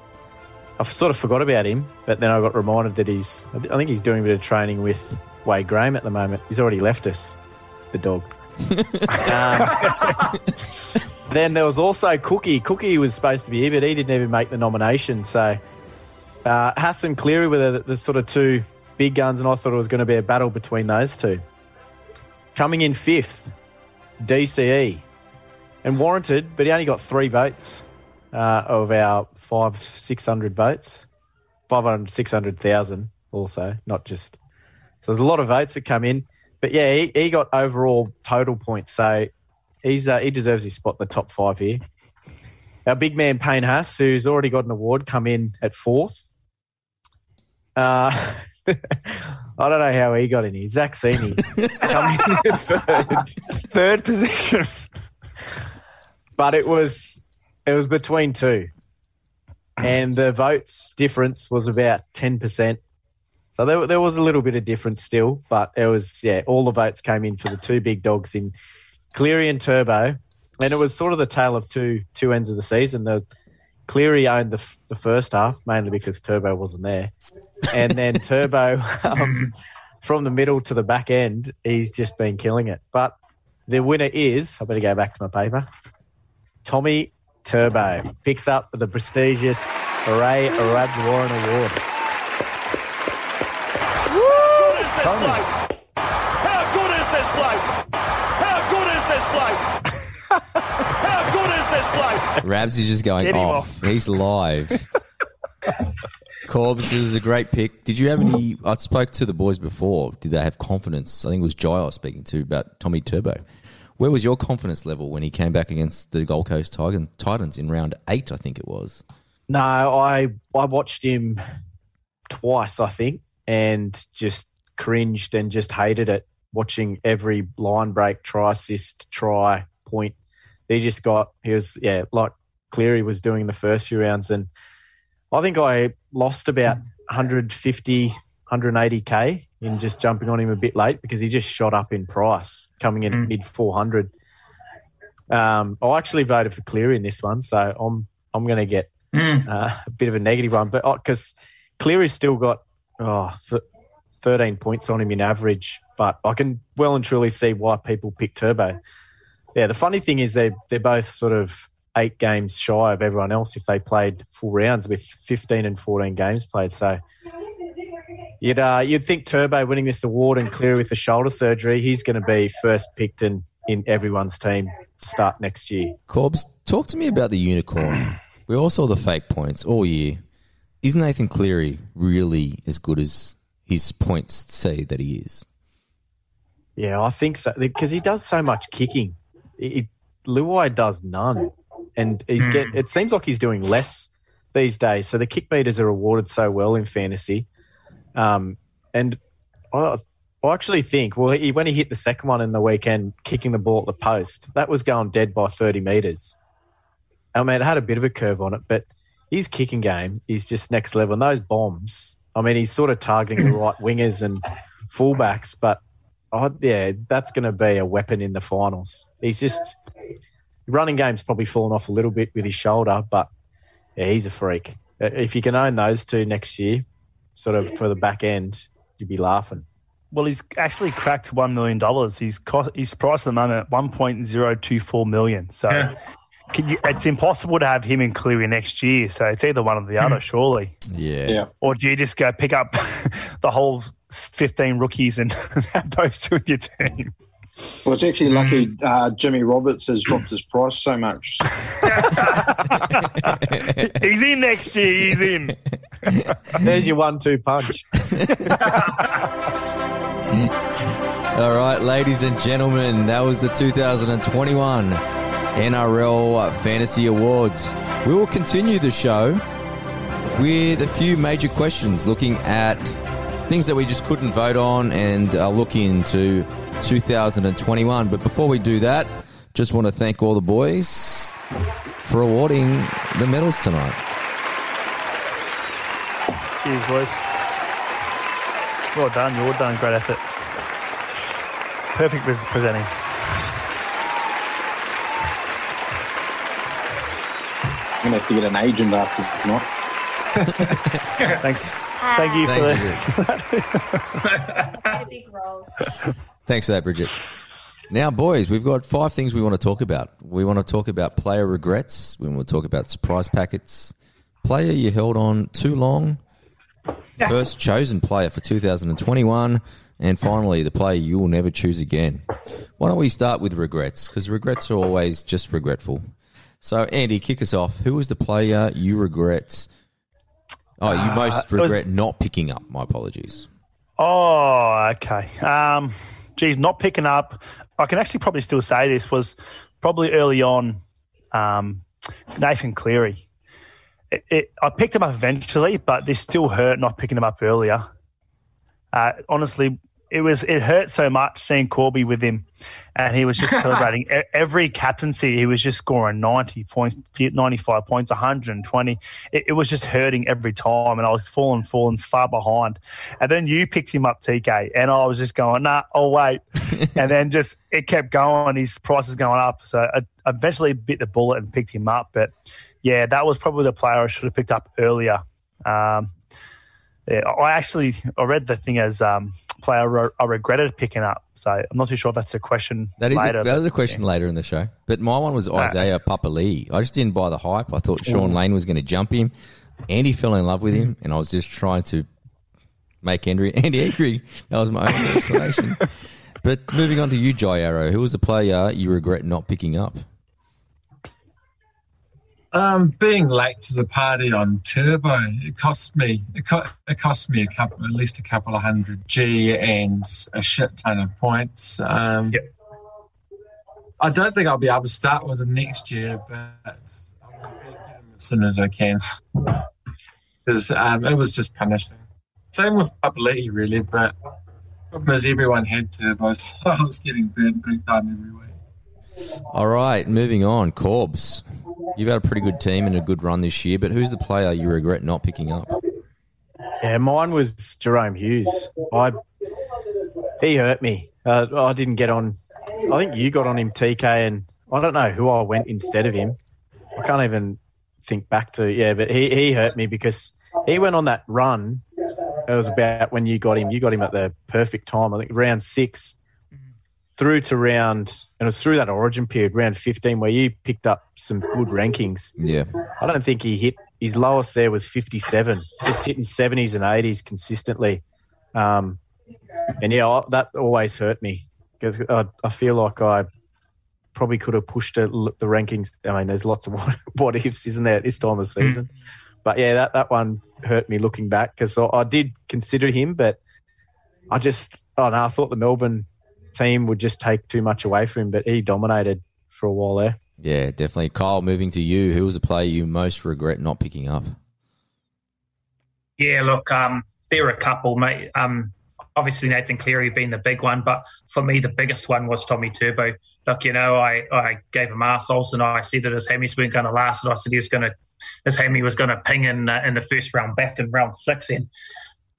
I sort of forgot about him, but then I got reminded that he's, I think he's doing a bit of training with Wade Graham at the moment. He's already left us, the dog. [LAUGHS] um, [LAUGHS] then there was also Cookie. Cookie was supposed to be here, but he didn't even make the nomination. So uh, Hassan Cleary were the, the sort of two big guns, and I thought it was going to be a battle between those two. Coming in fifth, DCE, and warranted, but he only got three votes uh, of our five, six hundred votes, 500, 600,000 also, not just. So there's a lot of votes that come in, but yeah, he, he got overall total points. So he's uh, he deserves his spot in the top five here. Our big man Payne Haas, who's already got an award, come in at fourth. Uh, [LAUGHS] I don't know how he got in here. Zach Sini come in [LAUGHS] third. Third position. but it was it was between two, and the votes difference was about ten percent. So there, there was a little bit of difference still, but it was yeah, all the votes came in for the two big dogs in Cleary and Turbo, and it was sort of the tale of two two ends of the season. The Cleary owned the the first half mainly because Turbo wasn't there, and then [LAUGHS] Turbo um, from the middle to the back end, he's just been killing it. But the winner is I better go back to my paper. Tommy Turbo picks up the prestigious Ray Arad Warren Award. Tony. How good is this bloke? How good is this bloke? How good is this bloke? Rabs is just going Get off. He's live. [LAUGHS] Corbs is a great pick. Did you have any? I spoke to the boys before. Did they have confidence? I think it was Jai I was speaking to about Tommy Turbo. Where was your confidence level when he came back against the Gold Coast Titan, Titans in round eight? I think it was. No, I I watched him twice, I think, and just cringed and just hated it. Watching every line break, try assist, try point. He just got he was yeah like Cleary was doing the first few rounds, and I think I lost about 150, 180k in just jumping on him a bit late because he just shot up in price, coming in at mid 400. Um, I actually voted for Cleary in this one, so I'm I'm going to get Mm. uh, a bit of a negative one, but because Cleary's still got oh, th- 13 points on him in average, but I can well and truly see why people pick Turbo. Yeah, the funny thing is they they're both sort of eight games shy of everyone else if they played full rounds with 15 and 14 games played. So you'd uh, you'd think Turbo winning this award and Cleary with the shoulder surgery, he's going to be first picked in in everyone's team start next year. Corbs, talk to me about the unicorn. [CLEARS THROAT] we all saw the fake points all year. Is Nathan Cleary really as good as his points say that he is? Yeah, I think so because he does so much kicking. He, Luai does none, and he's Hmm. get. It seems like he's doing less these days. So the kick meters are awarded so well in fantasy, um, and I, I actually think well, he, when he hit the second one in the weekend, kicking the ball at the post, that was going dead by thirty meters. I mean, it had a bit of a curve on it, but his kicking game is just next level. And those bombs, I mean, he's sort of targeting the right wingers and fullbacks, but oh, yeah, that's going to be a weapon in the finals. He's just running game's probably fallen off a little bit with his shoulder, but yeah, he's a freak. Uh, If you can own those two next year, sort of for the back end, you'd be laughing. Well, he's actually cracked one million dollars. He's cost, he's priced at the moment at one point zero two four million. So Yeah. can you, it's impossible to have him in Cleary next year. So it's either one or the other, surely. Yeah. Yeah. Or do you just go pick up [LAUGHS] the whole fifteen rookies and [LAUGHS] have those two in your team? Well, it's actually lucky uh, Jimmy Roberts has dropped his price so much. [LAUGHS] [LAUGHS] he's in next year. He's in. There's your one-two punch. [LAUGHS] All right, ladies and gentlemen, that was the 2021 NRL Fantasy Awards. We will continue the show with a few major questions looking at things that we just couldn't vote on and uh, look into 2021. But before we do that, just want to thank all the boys for awarding the medals tonight. Cheers, boys. Well done. You're done. Great effort. Perfect presenting. I'm going to have to get an agent after tonight. [LAUGHS] Thanks. Thank you for Thanks, the. a big role. Thanks for that, Bridget. Now, boys, we've got five things we want to talk about. We want to talk about player regrets. We want to talk about surprise packets, player you held on too long, first chosen player for 2021, and finally, the player you will never choose again. Why don't we start with regrets? Because regrets are always just regretful. So, Andy, kick us off. Who was the player you regret? Oh, you most Uh, was- regret not picking up. My apologies. Oh, okay. Um, geez, not picking up. I can actually probably still say this was probably early on. Um, Nathan Cleary. It, it, I picked him up eventually, but this still hurt not picking him up earlier. Uh, honestly, it was it hurt so much seeing Corby with him, and he was just celebrating [LAUGHS] every captaincy. He was just scoring ninety points, ninety five points, one hundred and twenty. It, it was just hurting every time, and I was falling, falling far behind. And then you picked him up, TK, and I was just going, nah, oh wait. [LAUGHS] and then just it kept going. His price is going up, so I I eventually bit the bullet and picked him up. But yeah, that was probably the player I should have picked up earlier. Um, yeah, I actually I read the thing as um, player I regretted picking up. So I'm not too sure if that's a question That is later. a, that is a question later in the show. But my one was Isaiah Papali'i. I just didn't buy the hype. I thought Shaun Lane was going to jump him. Andy fell in love with him, and I was just trying to make Andy, [LAUGHS] Andy angry. That was my only explanation. [LAUGHS] but moving on to you, Jai Arrow. Who was the player you regret not picking up? Um, being late to the party on Turbo, it cost me it, co- it cost me a couple, at least a couple of hundred G and a shit ton of points. Um, Yep. I don't think I'll be able to start with him next year, but I will get him as soon as I can [LAUGHS] because um, it was just punishing. Same with Papaletti, really, but problem is everyone had Turbo, [LAUGHS] so I was getting burnt big time every week. All right, moving on. Corbs. You've had a pretty good team and a good run this year, but who's the player you regret not picking up? Yeah, mine was Jahrome Hughes. I he hurt me. Uh, I didn't get on. I think you got on him, TK, and I don't know who I went instead of him. I can't even think back to yeah, but he he hurt me because he went on that run. It was about when you got him. You got him at the perfect time. I think round six through to round, and it was through that origin period, round 15, where you picked up some good rankings. Yeah. I don't think he hit his lowest there was 57, just hitting 70s and 80s consistently. Um, and yeah, I- that always hurt me because I, I feel like I probably could have pushed it, the rankings. I mean, there's lots of [LAUGHS] what, what ifs, isn't there, at this time of season? But yeah, that, that one hurt me looking back because I, I did consider him, but I just, oh no, I thought the Melbourne team would just take too much away from him, but he dominated for a while there. Yeah, definitely. Kyle, moving to you, who was the player you most regret not picking up? Yeah, look, um, there are a couple, mate. Um, obviously Nathan Cleary being the big one, but for me the biggest one was Tommy Turbo. Look, you know, I, I gave him arseholes and I said that his hammies weren't going to last, and I said he was going to his hammy was going to ping in uh, in the first round back in round six, and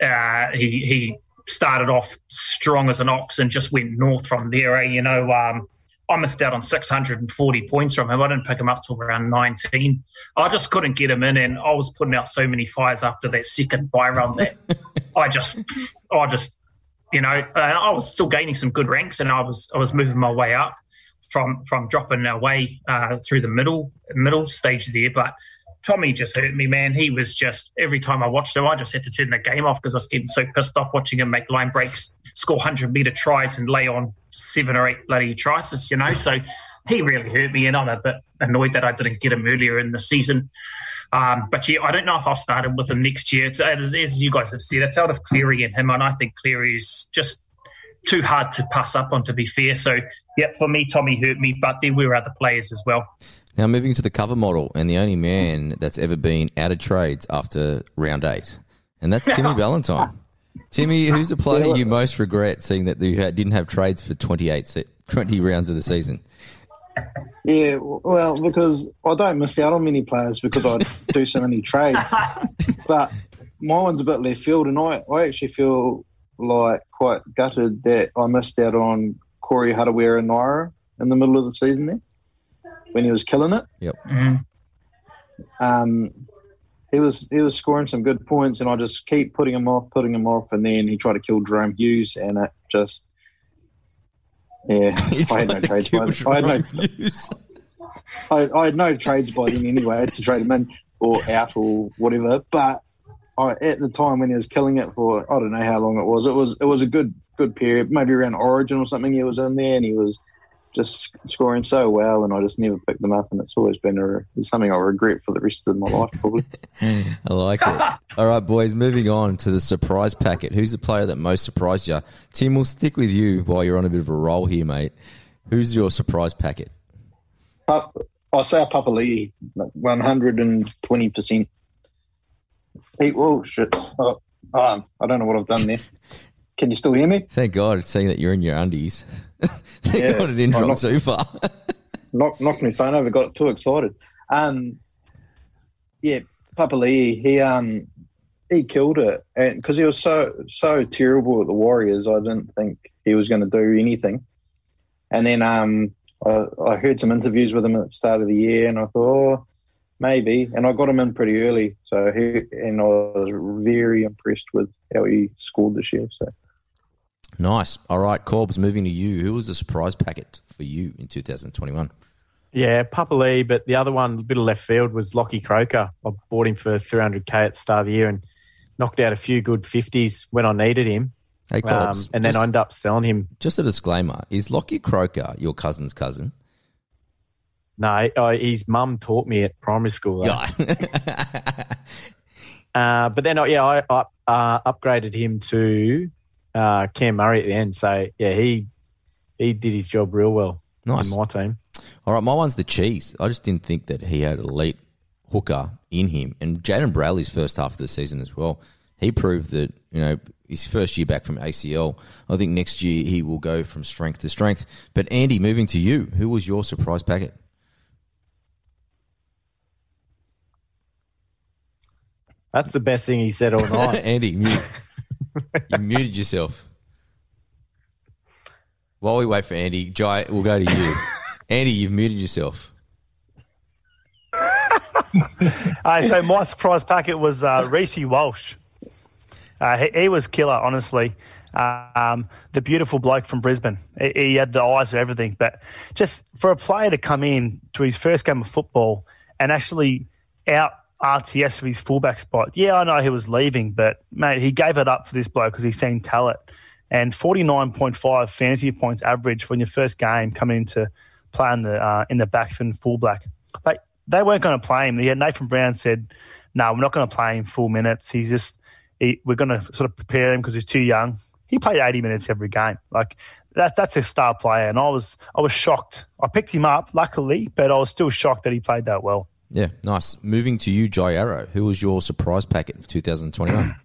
uh, he he started off strong as an ox and just went north from there. Eh? You know, um, I missed out on 640 points from him. I didn't pick him up till around 19. I just couldn't get him in, and I was putting out so many fires after that second buy run that [LAUGHS] I just, I just, you know, I was still gaining some good ranks, and I was I was moving my way up from from dropping away uh, through the middle middle stage there, but. Tommy just hurt me, man. He was just every time I watched him, I just had to turn the game off because I was getting so pissed off watching him make line breaks, score hundred meter tries, and lay on seven or eight bloody tries. You know, so he really hurt me, and I'm a bit annoyed that I didn't get him earlier in the season. Um, but yeah, I don't know if I'll start him with him next year. It's, as, you guys have said, it's out of Cleary and him, and I think Cleary's just too hard to pass up on. To be fair, so yeah, for me, Tommy hurt me, but there were other players as well. Now moving to the cover model, and the only man that's ever been out of trades after round eight, and that's Timmy Valentine. Timmy, who's the player you most regret seeing that you didn't have trades for 28, se- 20 rounds of the season? Yeah, well, because I don't miss out on many players because I do so many trades. [LAUGHS] But my one's a bit left field, and I, I actually feel like quite gutted that I missed out on Corey Hardaware and Naira in the middle of the season there when he was killing it. Yep. Um, he was he was scoring some good points, and I just keep putting him off, putting him off, and then he tried to kill Jahrome Hughes, and it just yeah, [LAUGHS] I had no trades by then. I had no [LAUGHS] I, I had no trades by then anyway. I had to trade him in or out or whatever. But I, at the time when he was killing it for I don't know how long it was, it was it was a good good period, maybe around Origin or something. He was in there and he was just scoring so well, and I just never picked them up, and it's always been a it's something I regret for the rest of my life, probably. [LAUGHS] I like it. [LAUGHS] All right, boys, moving on to the surprise packet. Who's the player that most surprised you? Tim, we'll stick with you while you're on a bit of a roll here, mate. Who's your surprise packet? Uh, I'll say a Papali'i, one hundred and twenty percent. Oh shit! Oh, um, I don't know what I've done there. [LAUGHS] Can you still hear me? Thank God, seeing that you're in your undies. [LAUGHS] Thank Yeah. God it didn't I'm drop too far. knocked knocked my phone over. Got too excited. Um, yeah, Papali'i, he um he killed it, and because he was so so terrible at the Warriors, I didn't think he was going to do anything. And then um, I, I heard some interviews with him at the start of the year, and I thought, oh, maybe. And I got him in pretty early, so he and I was very impressed with how he scored this year. So. Nice. All right, Corbs, moving to you. Who was the surprise packet for you in 2021? Yeah, Papa Lee, but the other one, a bit of left field, was Lockie Croker. I bought him for 300k at the start of the year and knocked out a few good 50s when I needed him. Hey, Um, Corbs. and then just- I ended up selling him. Just a disclaimer: Is Lockie Croker your cousin's cousin? No, uh, his mum taught me at primary school. Yeah. [LAUGHS] Uh, but then, yeah, I, I uh, upgraded him to uh, Cam Murray at the end. So, yeah, he he did his job real well Nice. in my team. All right, my one's the cheese. I just didn't think that he had elite hooker in him. And Jayden Brailey's first half of the season as well. He proved that, you know, his first year back from ACL. I think next year he will go from strength to strength. But Andy, moving to you, who was your surprise packet? That's the best thing he said all [LAUGHS] night. Andy, mute. You muted yourself. While we wait for Andy, Jai, we'll go to you. [LAUGHS] Andy, you've muted yourself. [LAUGHS] Uh, so my surprise packet was uh, Reece Walsh. Uh, he, he was killer, honestly. Um, the beautiful bloke from Brisbane. He, he had the eyes of everything. But just for a player to come in to his first game of football and actually out RTS for his fullback spot. Yeah, I know he was leaving, but mate, he gave it up for this bloke because he's seen talent. And 49.5 fantasy points average when your first game coming into play in the uh, in the back and fullback. Like they weren't going to play him. Yeah, Nathan Brown said, "No, we're not going to play him full minutes. He's just he, we're going to sort of prepare him because he's too young." He played 80 minutes every game. Like that, that's a star player, and I was I was shocked. I picked him up, luckily, but I was still shocked that he played that well. Yeah, nice. Moving to you, Jai Arrow. Who was your surprise packet of 2021?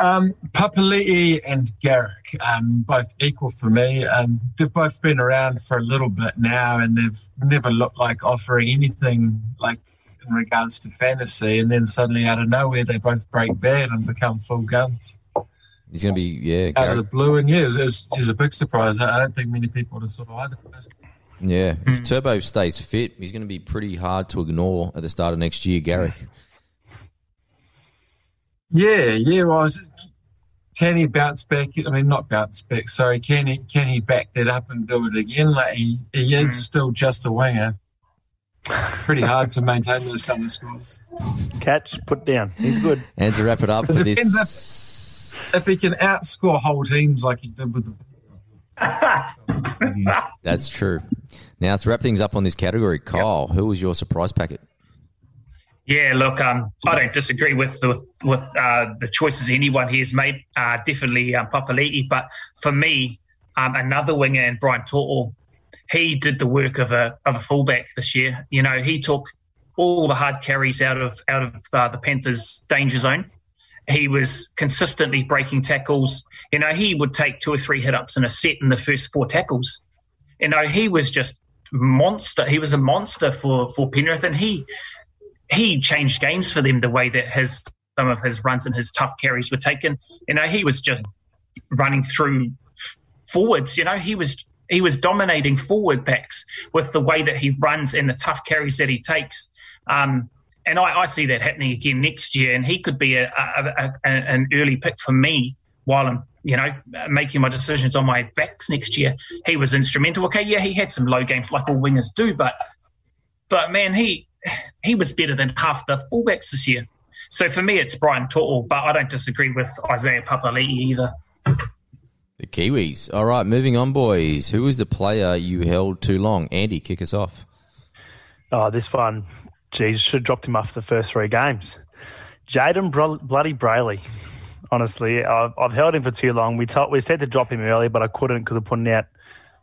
Um, Papali'i and Garrick, um, both equal for me. Um, they've both been around for a little bit now, and they've never looked like offering anything like in regards to fantasy. And then suddenly, out of nowhere, they both break bad and become full guns He's going to be, yeah, out of the blue. And yeah, it was, it was just a big surprise. I I don't think many people would have sort of either. Yeah. If hmm. Turbo stays fit, he's going to be pretty hard to ignore at the start of next year, Garrick. Yeah, yeah. Well, I was just, can he bounce back? I mean, not bounce back. Sorry, can he can he back that up and do it again? Like he, he is hmm. still just a winger. Pretty hard to maintain those kind of scores. Catch, put down. He's good. And to wrap it up It for depends this. If he can outscore whole teams like he did with the That's true. Now, to wrap things up on this category, Kyle, who was your surprise packet? Yeah, look, um, I don't disagree with with, with uh, the choices anyone here has made. Uh, definitely um, Papali'i, but for me, um, another winger and Brian Tortle, he did the work of a of a fullback this year. You know, he took all the hard carries out of out of uh, the Panthers' danger zone. He was consistently breaking tackles. You know, he would take two or three hit ups in a set in the first four tackles. You know, he was just monster. He was a monster for for Penrith, and he he changed games for them the way that his some of his runs and his tough carries were taken. You know, he was just running through forwards. You know, he was he was dominating forward backs with the way that he runs and the tough carries that he takes. Um, and I, I see that happening again next year. And he could be a, a, a, a, an early pick for me while I'm, you know, making my decisions on my backs next year. He was instrumental. Okay, yeah, he had some low games like all wingers do, but but man, he he was better than half the fullbacks this year. So for me, it's Brian Tortle, but I don't disagree with Isaiah Papali'i either. The Kiwis. All right, moving on, boys. Who was the player you held too long? Andy, kick us off. Oh, this one, geez, should have dropped him after the first three games. Jayden Bro- Bloody Brailey. Honestly, I've, I've held him for too long. We told, we said to drop him early, but I couldn't because I'm putting out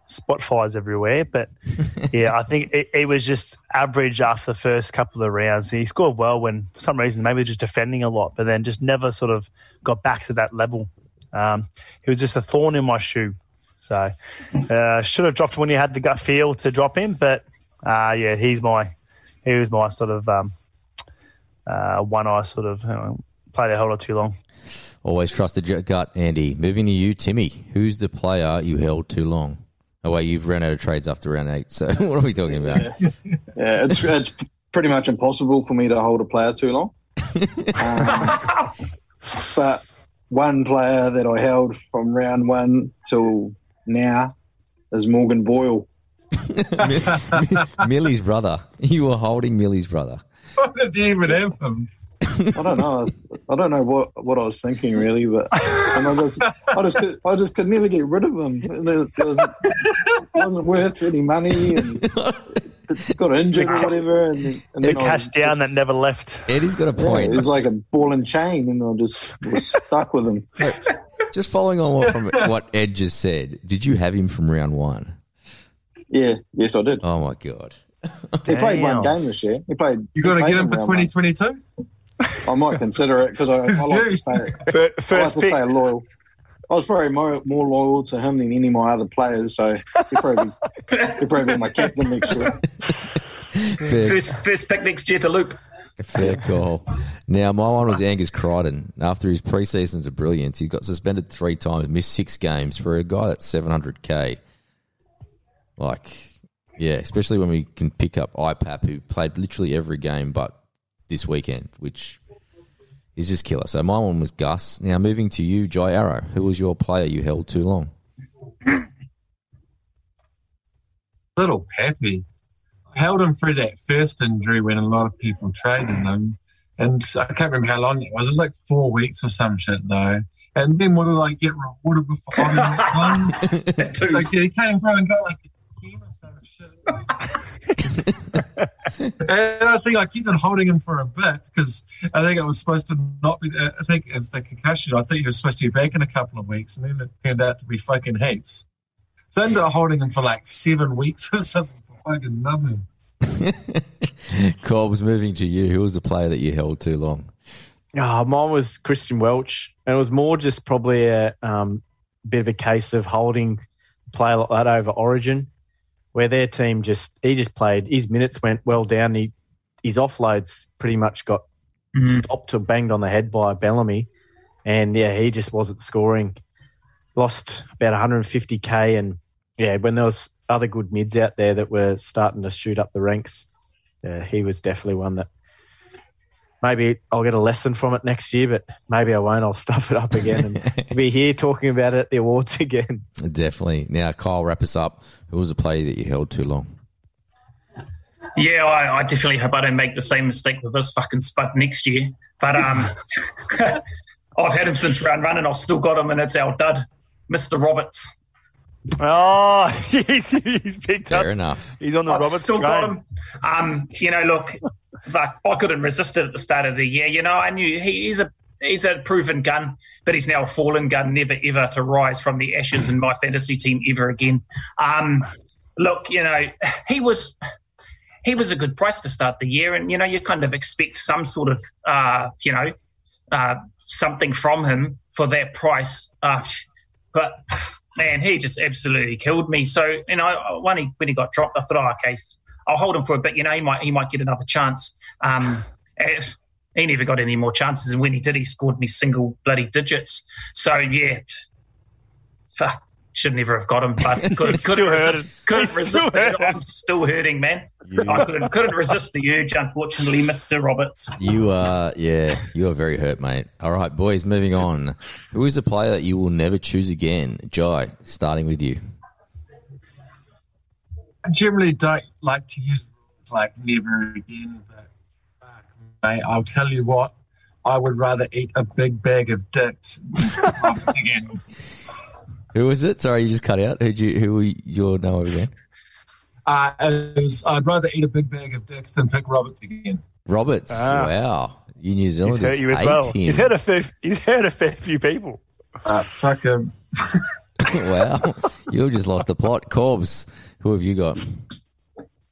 spot fires everywhere. But [LAUGHS] yeah, I think it, it was just average after the first couple of rounds. He scored well when, for some reason, maybe just defending a lot, but then just never sort of got back to that level. Um, he was just a thorn in my shoe. So uh, should have dropped when you had the gut feel to drop him, but uh, yeah, he's my he was my sort of um, uh, one I sort of uh, played a whole lot too long. Always trusted your gut, Andy. Moving to you, Timmy. Who's the player you held too long? Oh, wait, you've run out of trades after round eight. So [LAUGHS] what are we talking about? Yeah, it's, it's pretty much impossible for me to hold a player too long. Um, [LAUGHS] but one player that I held from round one till now is Morgan Boyle. Millie's brother. You were holding Millie's brother. Why did you even have him? I don't know. I don't know what, what I was thinking really, but and I just I just could, I just could never get rid of him. It wasn't, wasn't worth any money and got injured or whatever. And, then- and The cash down that never left. Eddie's got a Yeah, point. it was like a ball and chain, and I just was stuck with him. Just following on what- from what Ed just said, did you have him from round one? Yeah, yes, I did. Oh, my God. He played one game this year. He played. You got to get him for 2022. I might consider it because I, I like to good. stay. Fir- I like to pick. stay loyal. I was probably more, more loyal to him than any of my other players, so he'd probably, [LAUGHS] he'd probably be my captain next year. Fair, First, first pick next year to Loop. Fair call. Now, my one was Angus Crichton. After his pre-seasons of brilliance, he got suspended three times, missed six games for a guy that's 700k. Like, yeah, especially when we can pick up IPAP, who played literally every game but this weekend, which is just killer. So my one was Gus. Now, moving to you, Jai Arrow. Who was your player you held too long? Little Peppy. I held him through that first injury when a lot of people traded him. And I can't remember how long it was. It was like four weeks or some shit, though. And then what did I get rewarded with for holding that one? [LAUGHS] like, he came through and got like a 10 or some shit. And I think I kept on holding him for a bit because I think it was supposed to not be. I think it's the concussion. I think he was supposed to be back in a couple of weeks, and then it turned out to be fucking heaps. So I ended up holding him for like seven weeks [LAUGHS] or something for fucking nothing. [LAUGHS] Cobbs, moving to you. Who was the player that you held too long? Oh, mine was Christian Welch, and it was more just probably a um, bit of a case of holding a player like that over Origin, where their team just he just played his minutes went well down. He his offloads pretty much got mm-hmm. stopped or banged on the head by Bellamy, and yeah, he just wasn't scoring. Lost about 150k, and yeah, when there was other good mids out there that were starting to shoot up the ranks, yeah, he was definitely one that maybe I'll get a lesson from it next year, but maybe I won't. I'll stuff it up again and [LAUGHS] be here talking about it at the awards again. Definitely. Now, Kyle, wrap us up. Who was the player that you held too long? Yeah, I, I definitely hope I don't make the same mistake with this fucking spud next year. But um, [LAUGHS] I've had him since round one, and I've still got him, and it's our dud, Mister Roberts. Oh, [LAUGHS] he's, he's picked Fair up. enough. He's on the I've Roberts still train. got him. Um, you know, look, like I couldn't resist it at the start of the year. You know, I knew he, he's a he's a proven gun, but he's now a fallen gun, never ever to rise from the ashes in my fantasy team ever again. Um, look, you know, he was he was a good price to start the year, and you know, you kind of expect some sort of uh, you know uh, something from him for that price. Uh, but man, he just absolutely killed me. So you know, when he when he got dropped, I thought, oh, okay, I'll hold him for a bit. You know, he might he might get another chance. Um, eh, he never got any more chances, and when he did, he scored me single bloody digits. So yeah, fuck, should never have got him, but [LAUGHS] couldn't, couldn't still resist. Couldn't He's resist. still it. hurting. I'm still hurting, man. I couldn't couldn't resist the urge, unfortunately, Mister Roberts. You are, yeah, you are very hurt, mate. All right, boys, moving on. Who is the player that you will never choose again? Jai, starting with you. I generally don't like to use words like never again, but fuck, mate, I'll tell you what, I would rather eat a big bag of dicks than [LAUGHS] again. Who was it? Sorry, you just cut out. Who'd you, who were your know again? Uh, it was- I'd rather eat a big bag of dicks than pick Roberts again. Roberts. Ah. Wow. You New He's Zealanders hurt you as hate well. him. He's hurt a fair, he's hurt a fair few people. Uh, fuck him. [LAUGHS] wow. You just lost the plot. Corbs, who have you got?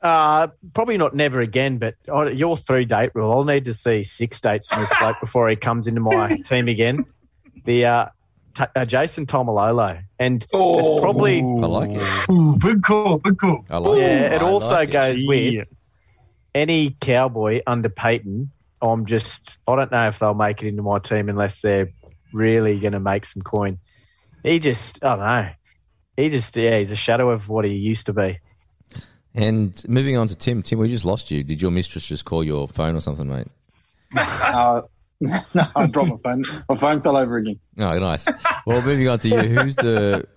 Uh, probably not never again, but your three date rule. I'll need to see six dates from this [LAUGHS] bloke before he comes into my team again. The uh, t- uh, Jason Taumalolo, and Oh. it's probably I like it. Ooh, big call, big call. I like it. yeah. It I also like goes Gee. with any cowboy under Payten. I'm just I don't know if they'll make it into my team unless they're really going to make some coin. He just I don't know. He just yeah, he's a shadow of what he used to be. And moving on to Tim. Tim, we just lost you. Did your mistress just call your phone or something, mate? [LAUGHS] Uh, [LAUGHS] no, I dropped my phone. My phone fell over again. Oh, nice. well, moving on to you. Who's the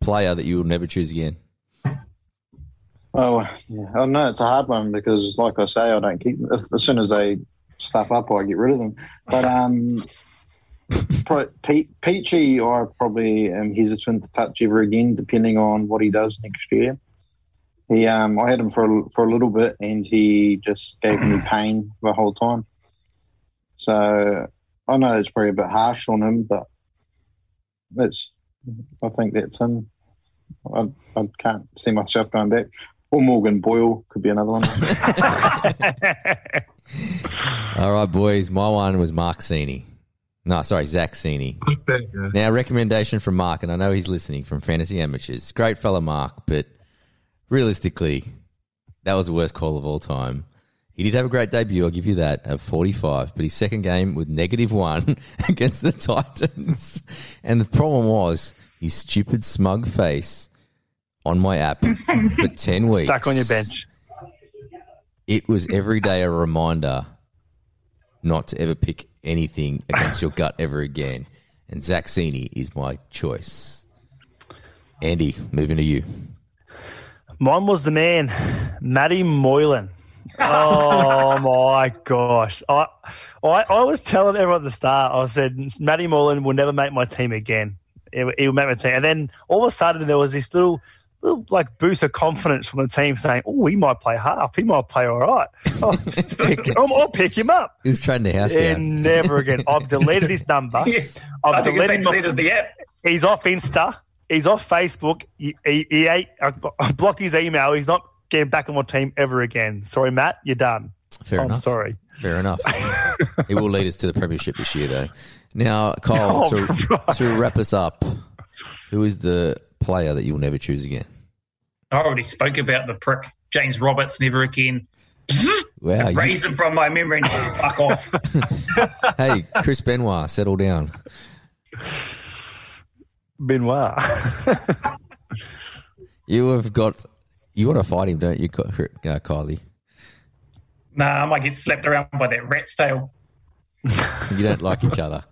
player that you will never choose again? Oh, yeah. Oh, no, it's a hard one because, like I say, I don't keep As soon as they stuff up, I get rid of them. But um, [LAUGHS] pro- Pe- Peachy, I probably am hesitant to touch ever again, depending on what he does next year. He, um, I had him for a, for a little bit, and he just gave me [CLEARS THROAT] pain the whole time. So I know it's probably a bit harsh on him, but that's I think that's him. I, I can't see myself going back. Or Morgan Boyle could be another one. [LAUGHS] [LAUGHS] All right, boys. My one was Mark Sini. No, sorry, Zac Cini. Big bag, Now, recommendation from Mark, and I know he's listening from Fantasy Amateurs. Great fella, Mark, but realistically, that was the worst call of all time. He did have a great debut, I'll give you that, at 45, but his second game with negative one [LAUGHS] against the Titans. And the problem was his stupid smug face on my app for [LAUGHS] 10 weeks. Stuck on your bench. It was every day a reminder not to ever pick anything against your gut ever again. And Zac Cini is my choice. Andy, moving to you. Mine was the man, Matty Moylan. oh [LAUGHS] my gosh. I, I I was telling everyone at the start, I said, Matty Moylan will never make my team again. He, he will make my team. And then all of a sudden there was this little little like boost of confidence from the team saying, Oh, he might play half. He might play all right. I'll oh, [LAUGHS] pick, I'll, I'll pick him up. He's was trading the house down. And never again. I've [LAUGHS] deleted his number. Yeah, I've I deleted my- deleted the app. He's off Insta. He's off Facebook. He, he, he ate, I I blocked his email. He's not getting back on my team ever again. Sorry, Matt. You're done. Fair I'm enough. sorry. Fair enough. [LAUGHS] it will lead us to the premiership this year, though. Now, Kyle, Oh, to, right. to wrap us up, who is the player that you'll never choose again? I already spoke about the prick James Roberts. Never again. [LAUGHS] Wow, you- Raise him from my memory and fuck off. [LAUGHS] hey, Chris Benoit, settle down. Benoit. [LAUGHS] You have got. You want to fight him, don't you, Ky- uh, Kylie? Nah, I might get slapped around by that rat's tail. You don't like each other.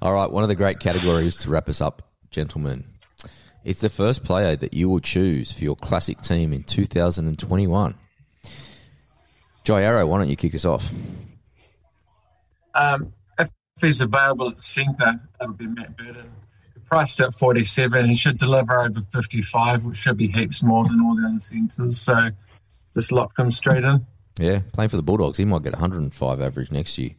All right, one of the great categories to wrap us up, gentlemen. It's the first player that you will choose for your classic team in 2021. Jai Arrow, why don't you kick us off? Um, if he's available at centre, that'll be Matt Burton. Priced at 47, he should deliver over 55, which should be heaps more than all the other centres. So just lock him straight in. Yeah, playing for the Bulldogs, he might get 105 average next year.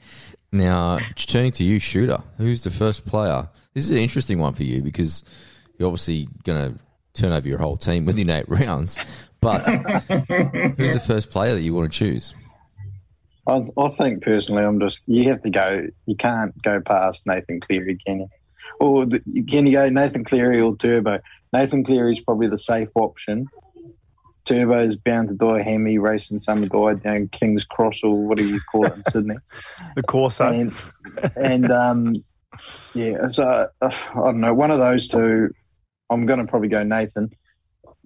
Now, turning to you, Shooter, who's the first player? This is an interesting one for you because you're obviously going to turn over your whole team within eight rounds. But [LAUGHS] who's the first player that you want to choose? I, I think personally, I'm just you have to go. You can't go past Nathan Cleary, can you? Or the, can you go Nathan Cleary or Turbo? Nathan Cleary is probably the safe option. Turbo's bound to do die hammy racing some guy down King's Cross or whatever you call it in [LAUGHS] Sydney. the Corso. And, and um, yeah, so uh, I don't know. One of those two, I'm going to probably go Nathan.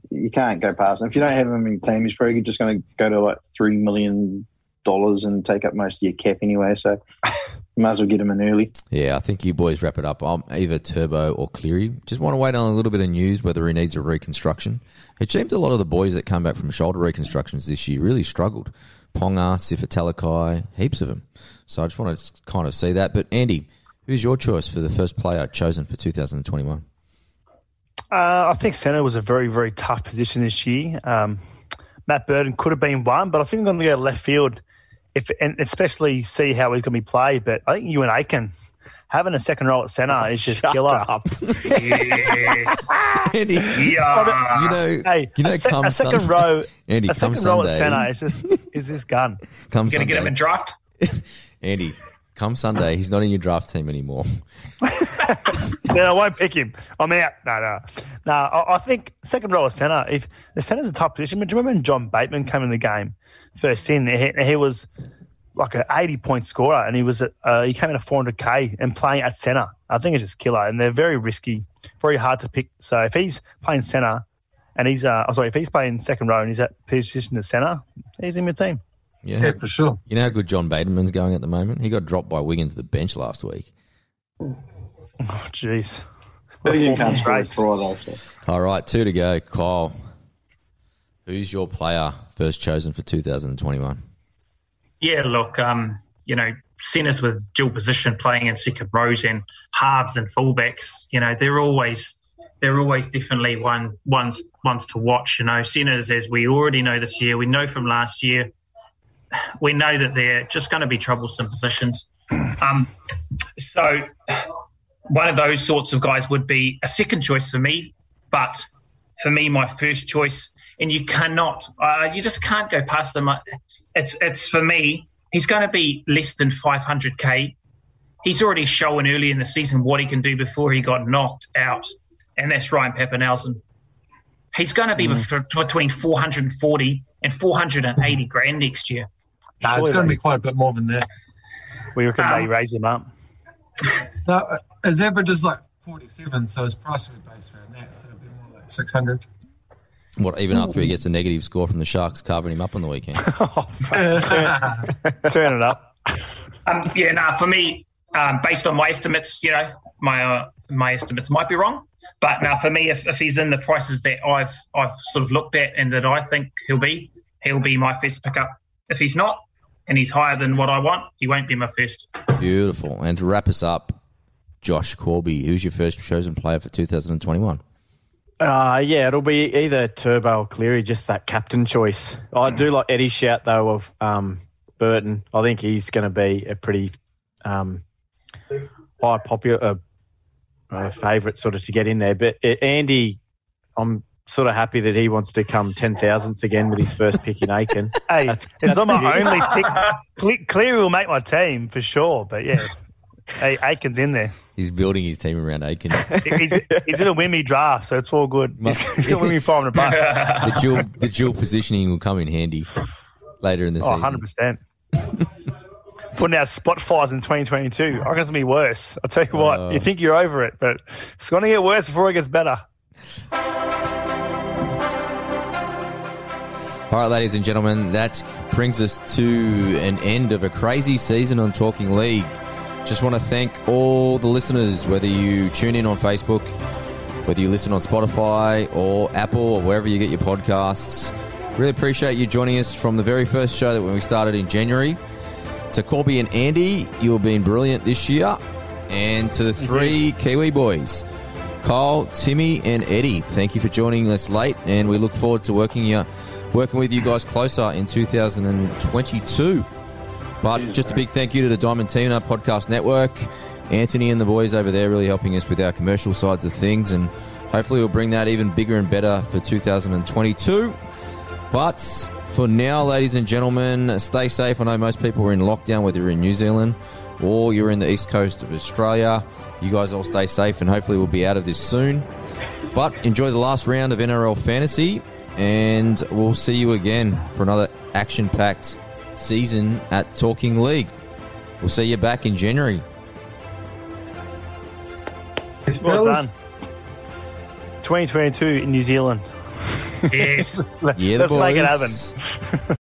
You can't go past him. If you don't have him in your team, he's probably just going to go to like three million dollars and take up most of your cap anyway. So you [LAUGHS] might as well get him in early. Yeah, I think you boys wrap it up. I'm either Turbo or Cleary. Just want to wait on a little bit of news whether he needs a reconstruction. It seems a lot of the boys that come back from shoulder reconstructions this year really struggled. Ponga, Sifa Talakai, heaps of them. So I just want to kind of see that. But Andy, who's your choice for the first player chosen for 2021? Uh, I think centre was a very, very tough position this year. Um, Matt Burton could have been one, but I think I'm going to go left field, if and especially see how he's going to be played. But I think Euan Aitken having a second role at centre is just Shut killer. up. Yes. [LAUGHS] Andy, Yeah. you know, Hey, you know, a, se- come a second Sunday, row, Andy, a come second row Sunday, at centre is just is this gun. come Gonna get him Sunday, in draft? [LAUGHS] Andy, come Sunday, he's not in your draft team anymore. [LAUGHS] no, I won't pick him. I'm out. No, no, no. I, I think second row at centre. If the centre's a top position, but do you remember when John Bateman came in the game first in? He, he was like an 80 point scorer, and he was uh, he came in at 400k and playing at centre. I think it's just killer, and they're very risky, very hard to pick. So if he's playing centre, and he's uh, oh, sorry, if he's playing second row and he's at position at centre, he's in your team. You Yeah, for sure. you know how good John Bateman's going at the moment? He got dropped by Wigan to the bench last week. Oh, jeez. You can't score a Race. try All right, two to go. Kyle, who's your player first chosen for 2021? Yeah, look, um, you know, centers with dual position playing in second rows and halves and fullbacks, you know, they're always they're always definitely one ones ones to watch. You know, centers as we already know this year, we know from last year, we know that they're just going to be troublesome positions. Um, so one of those sorts of guys would be a second choice for me, but for me, my first choice, and you cannot, uh, you just can't go past them. It's it's for me. He's going to be less than 500k. He's already shown early in the season what he can do before he got knocked out, and that's Ryan Papenhuyzen. He's going to be bef- between 440 and 480 grand next year. Nah, it's going to be quite a bit more than that. We reckon they Um, raise him up. [LAUGHS] No, his average is like 47, so his price will be based around that. So it'll be more like 600. What, even after he gets a negative score from the Sharks covering him up on the weekend? [LAUGHS] Turn it up. Um, yeah, nah, for me, um, based on my estimates, you know, my uh, my estimates might be wrong. But now, for me, if, if he's in the prices that I've I've sort of looked at and that I think he'll be, he'll be my first pickup. If he's not, and he's higher than what I want, he won't be my first. Beautiful. And to wrap us up, Josh Corby, who's your first chosen player for 2021? Uh, yeah, it'll be either Turbo or Cleary, just that captain choice. I do like Eddie's shout, though, of um, Burton. I think he's going to be a pretty um, high popular uh, uh, favourite sort of to get in there. But uh, Andy, I'm sort of happy that he wants to come 10,000th again with his first pick in Aitken. [LAUGHS] Hey, That's- it's not my only pick. Cle- Cleary will make my team for sure, but yeah, [LAUGHS] hey, Aitken's in there. He's building his team around Aitken. [LAUGHS] He's, he's going to win draft, so it's all good. He's, he's going to win me 500 bucks. the dual the dual positioning will come in handy later in the Oh, season. 100%. Putting out spot fires in 2022. I reckon it's going to be worse. I'll tell you what, Oh. you think you're over it, but it's going to get worse before it gets better. All right, ladies and gentlemen, that brings us to an end of a crazy season on Talking League. Just want to thank all the listeners, whether you tune in on Facebook, whether you listen on Spotify or Apple or wherever you get your podcasts. Really appreciate you joining us from the very first show that when we started in January. To Corby and Andy, you have been brilliant this year. And to the three Kiwi boys, Kyle, Timmy, and Eddie, thank you for joining us late, and we look forward to working you, working with you guys closer in 2022. But just a big thank you to the Diamond Team and our podcast network, Anthony and the boys over there, really helping us with our commercial sides of things, and hopefully we'll bring that even bigger and better for 2022. But for now, ladies and gentlemen, stay safe. I know most people are in lockdown, whether you're in New Zealand or you're in the east coast of Australia. You guys all stay safe, and hopefully we'll be out of this soon. But enjoy the last round of NRL Fantasy, and we'll see you again for another action packed season at Talking League. We'll see you back in January. It's Well done. 2022 in New Zealand. Yes. [LAUGHS] Yeah, the Let's make it boys. happen. [LAUGHS]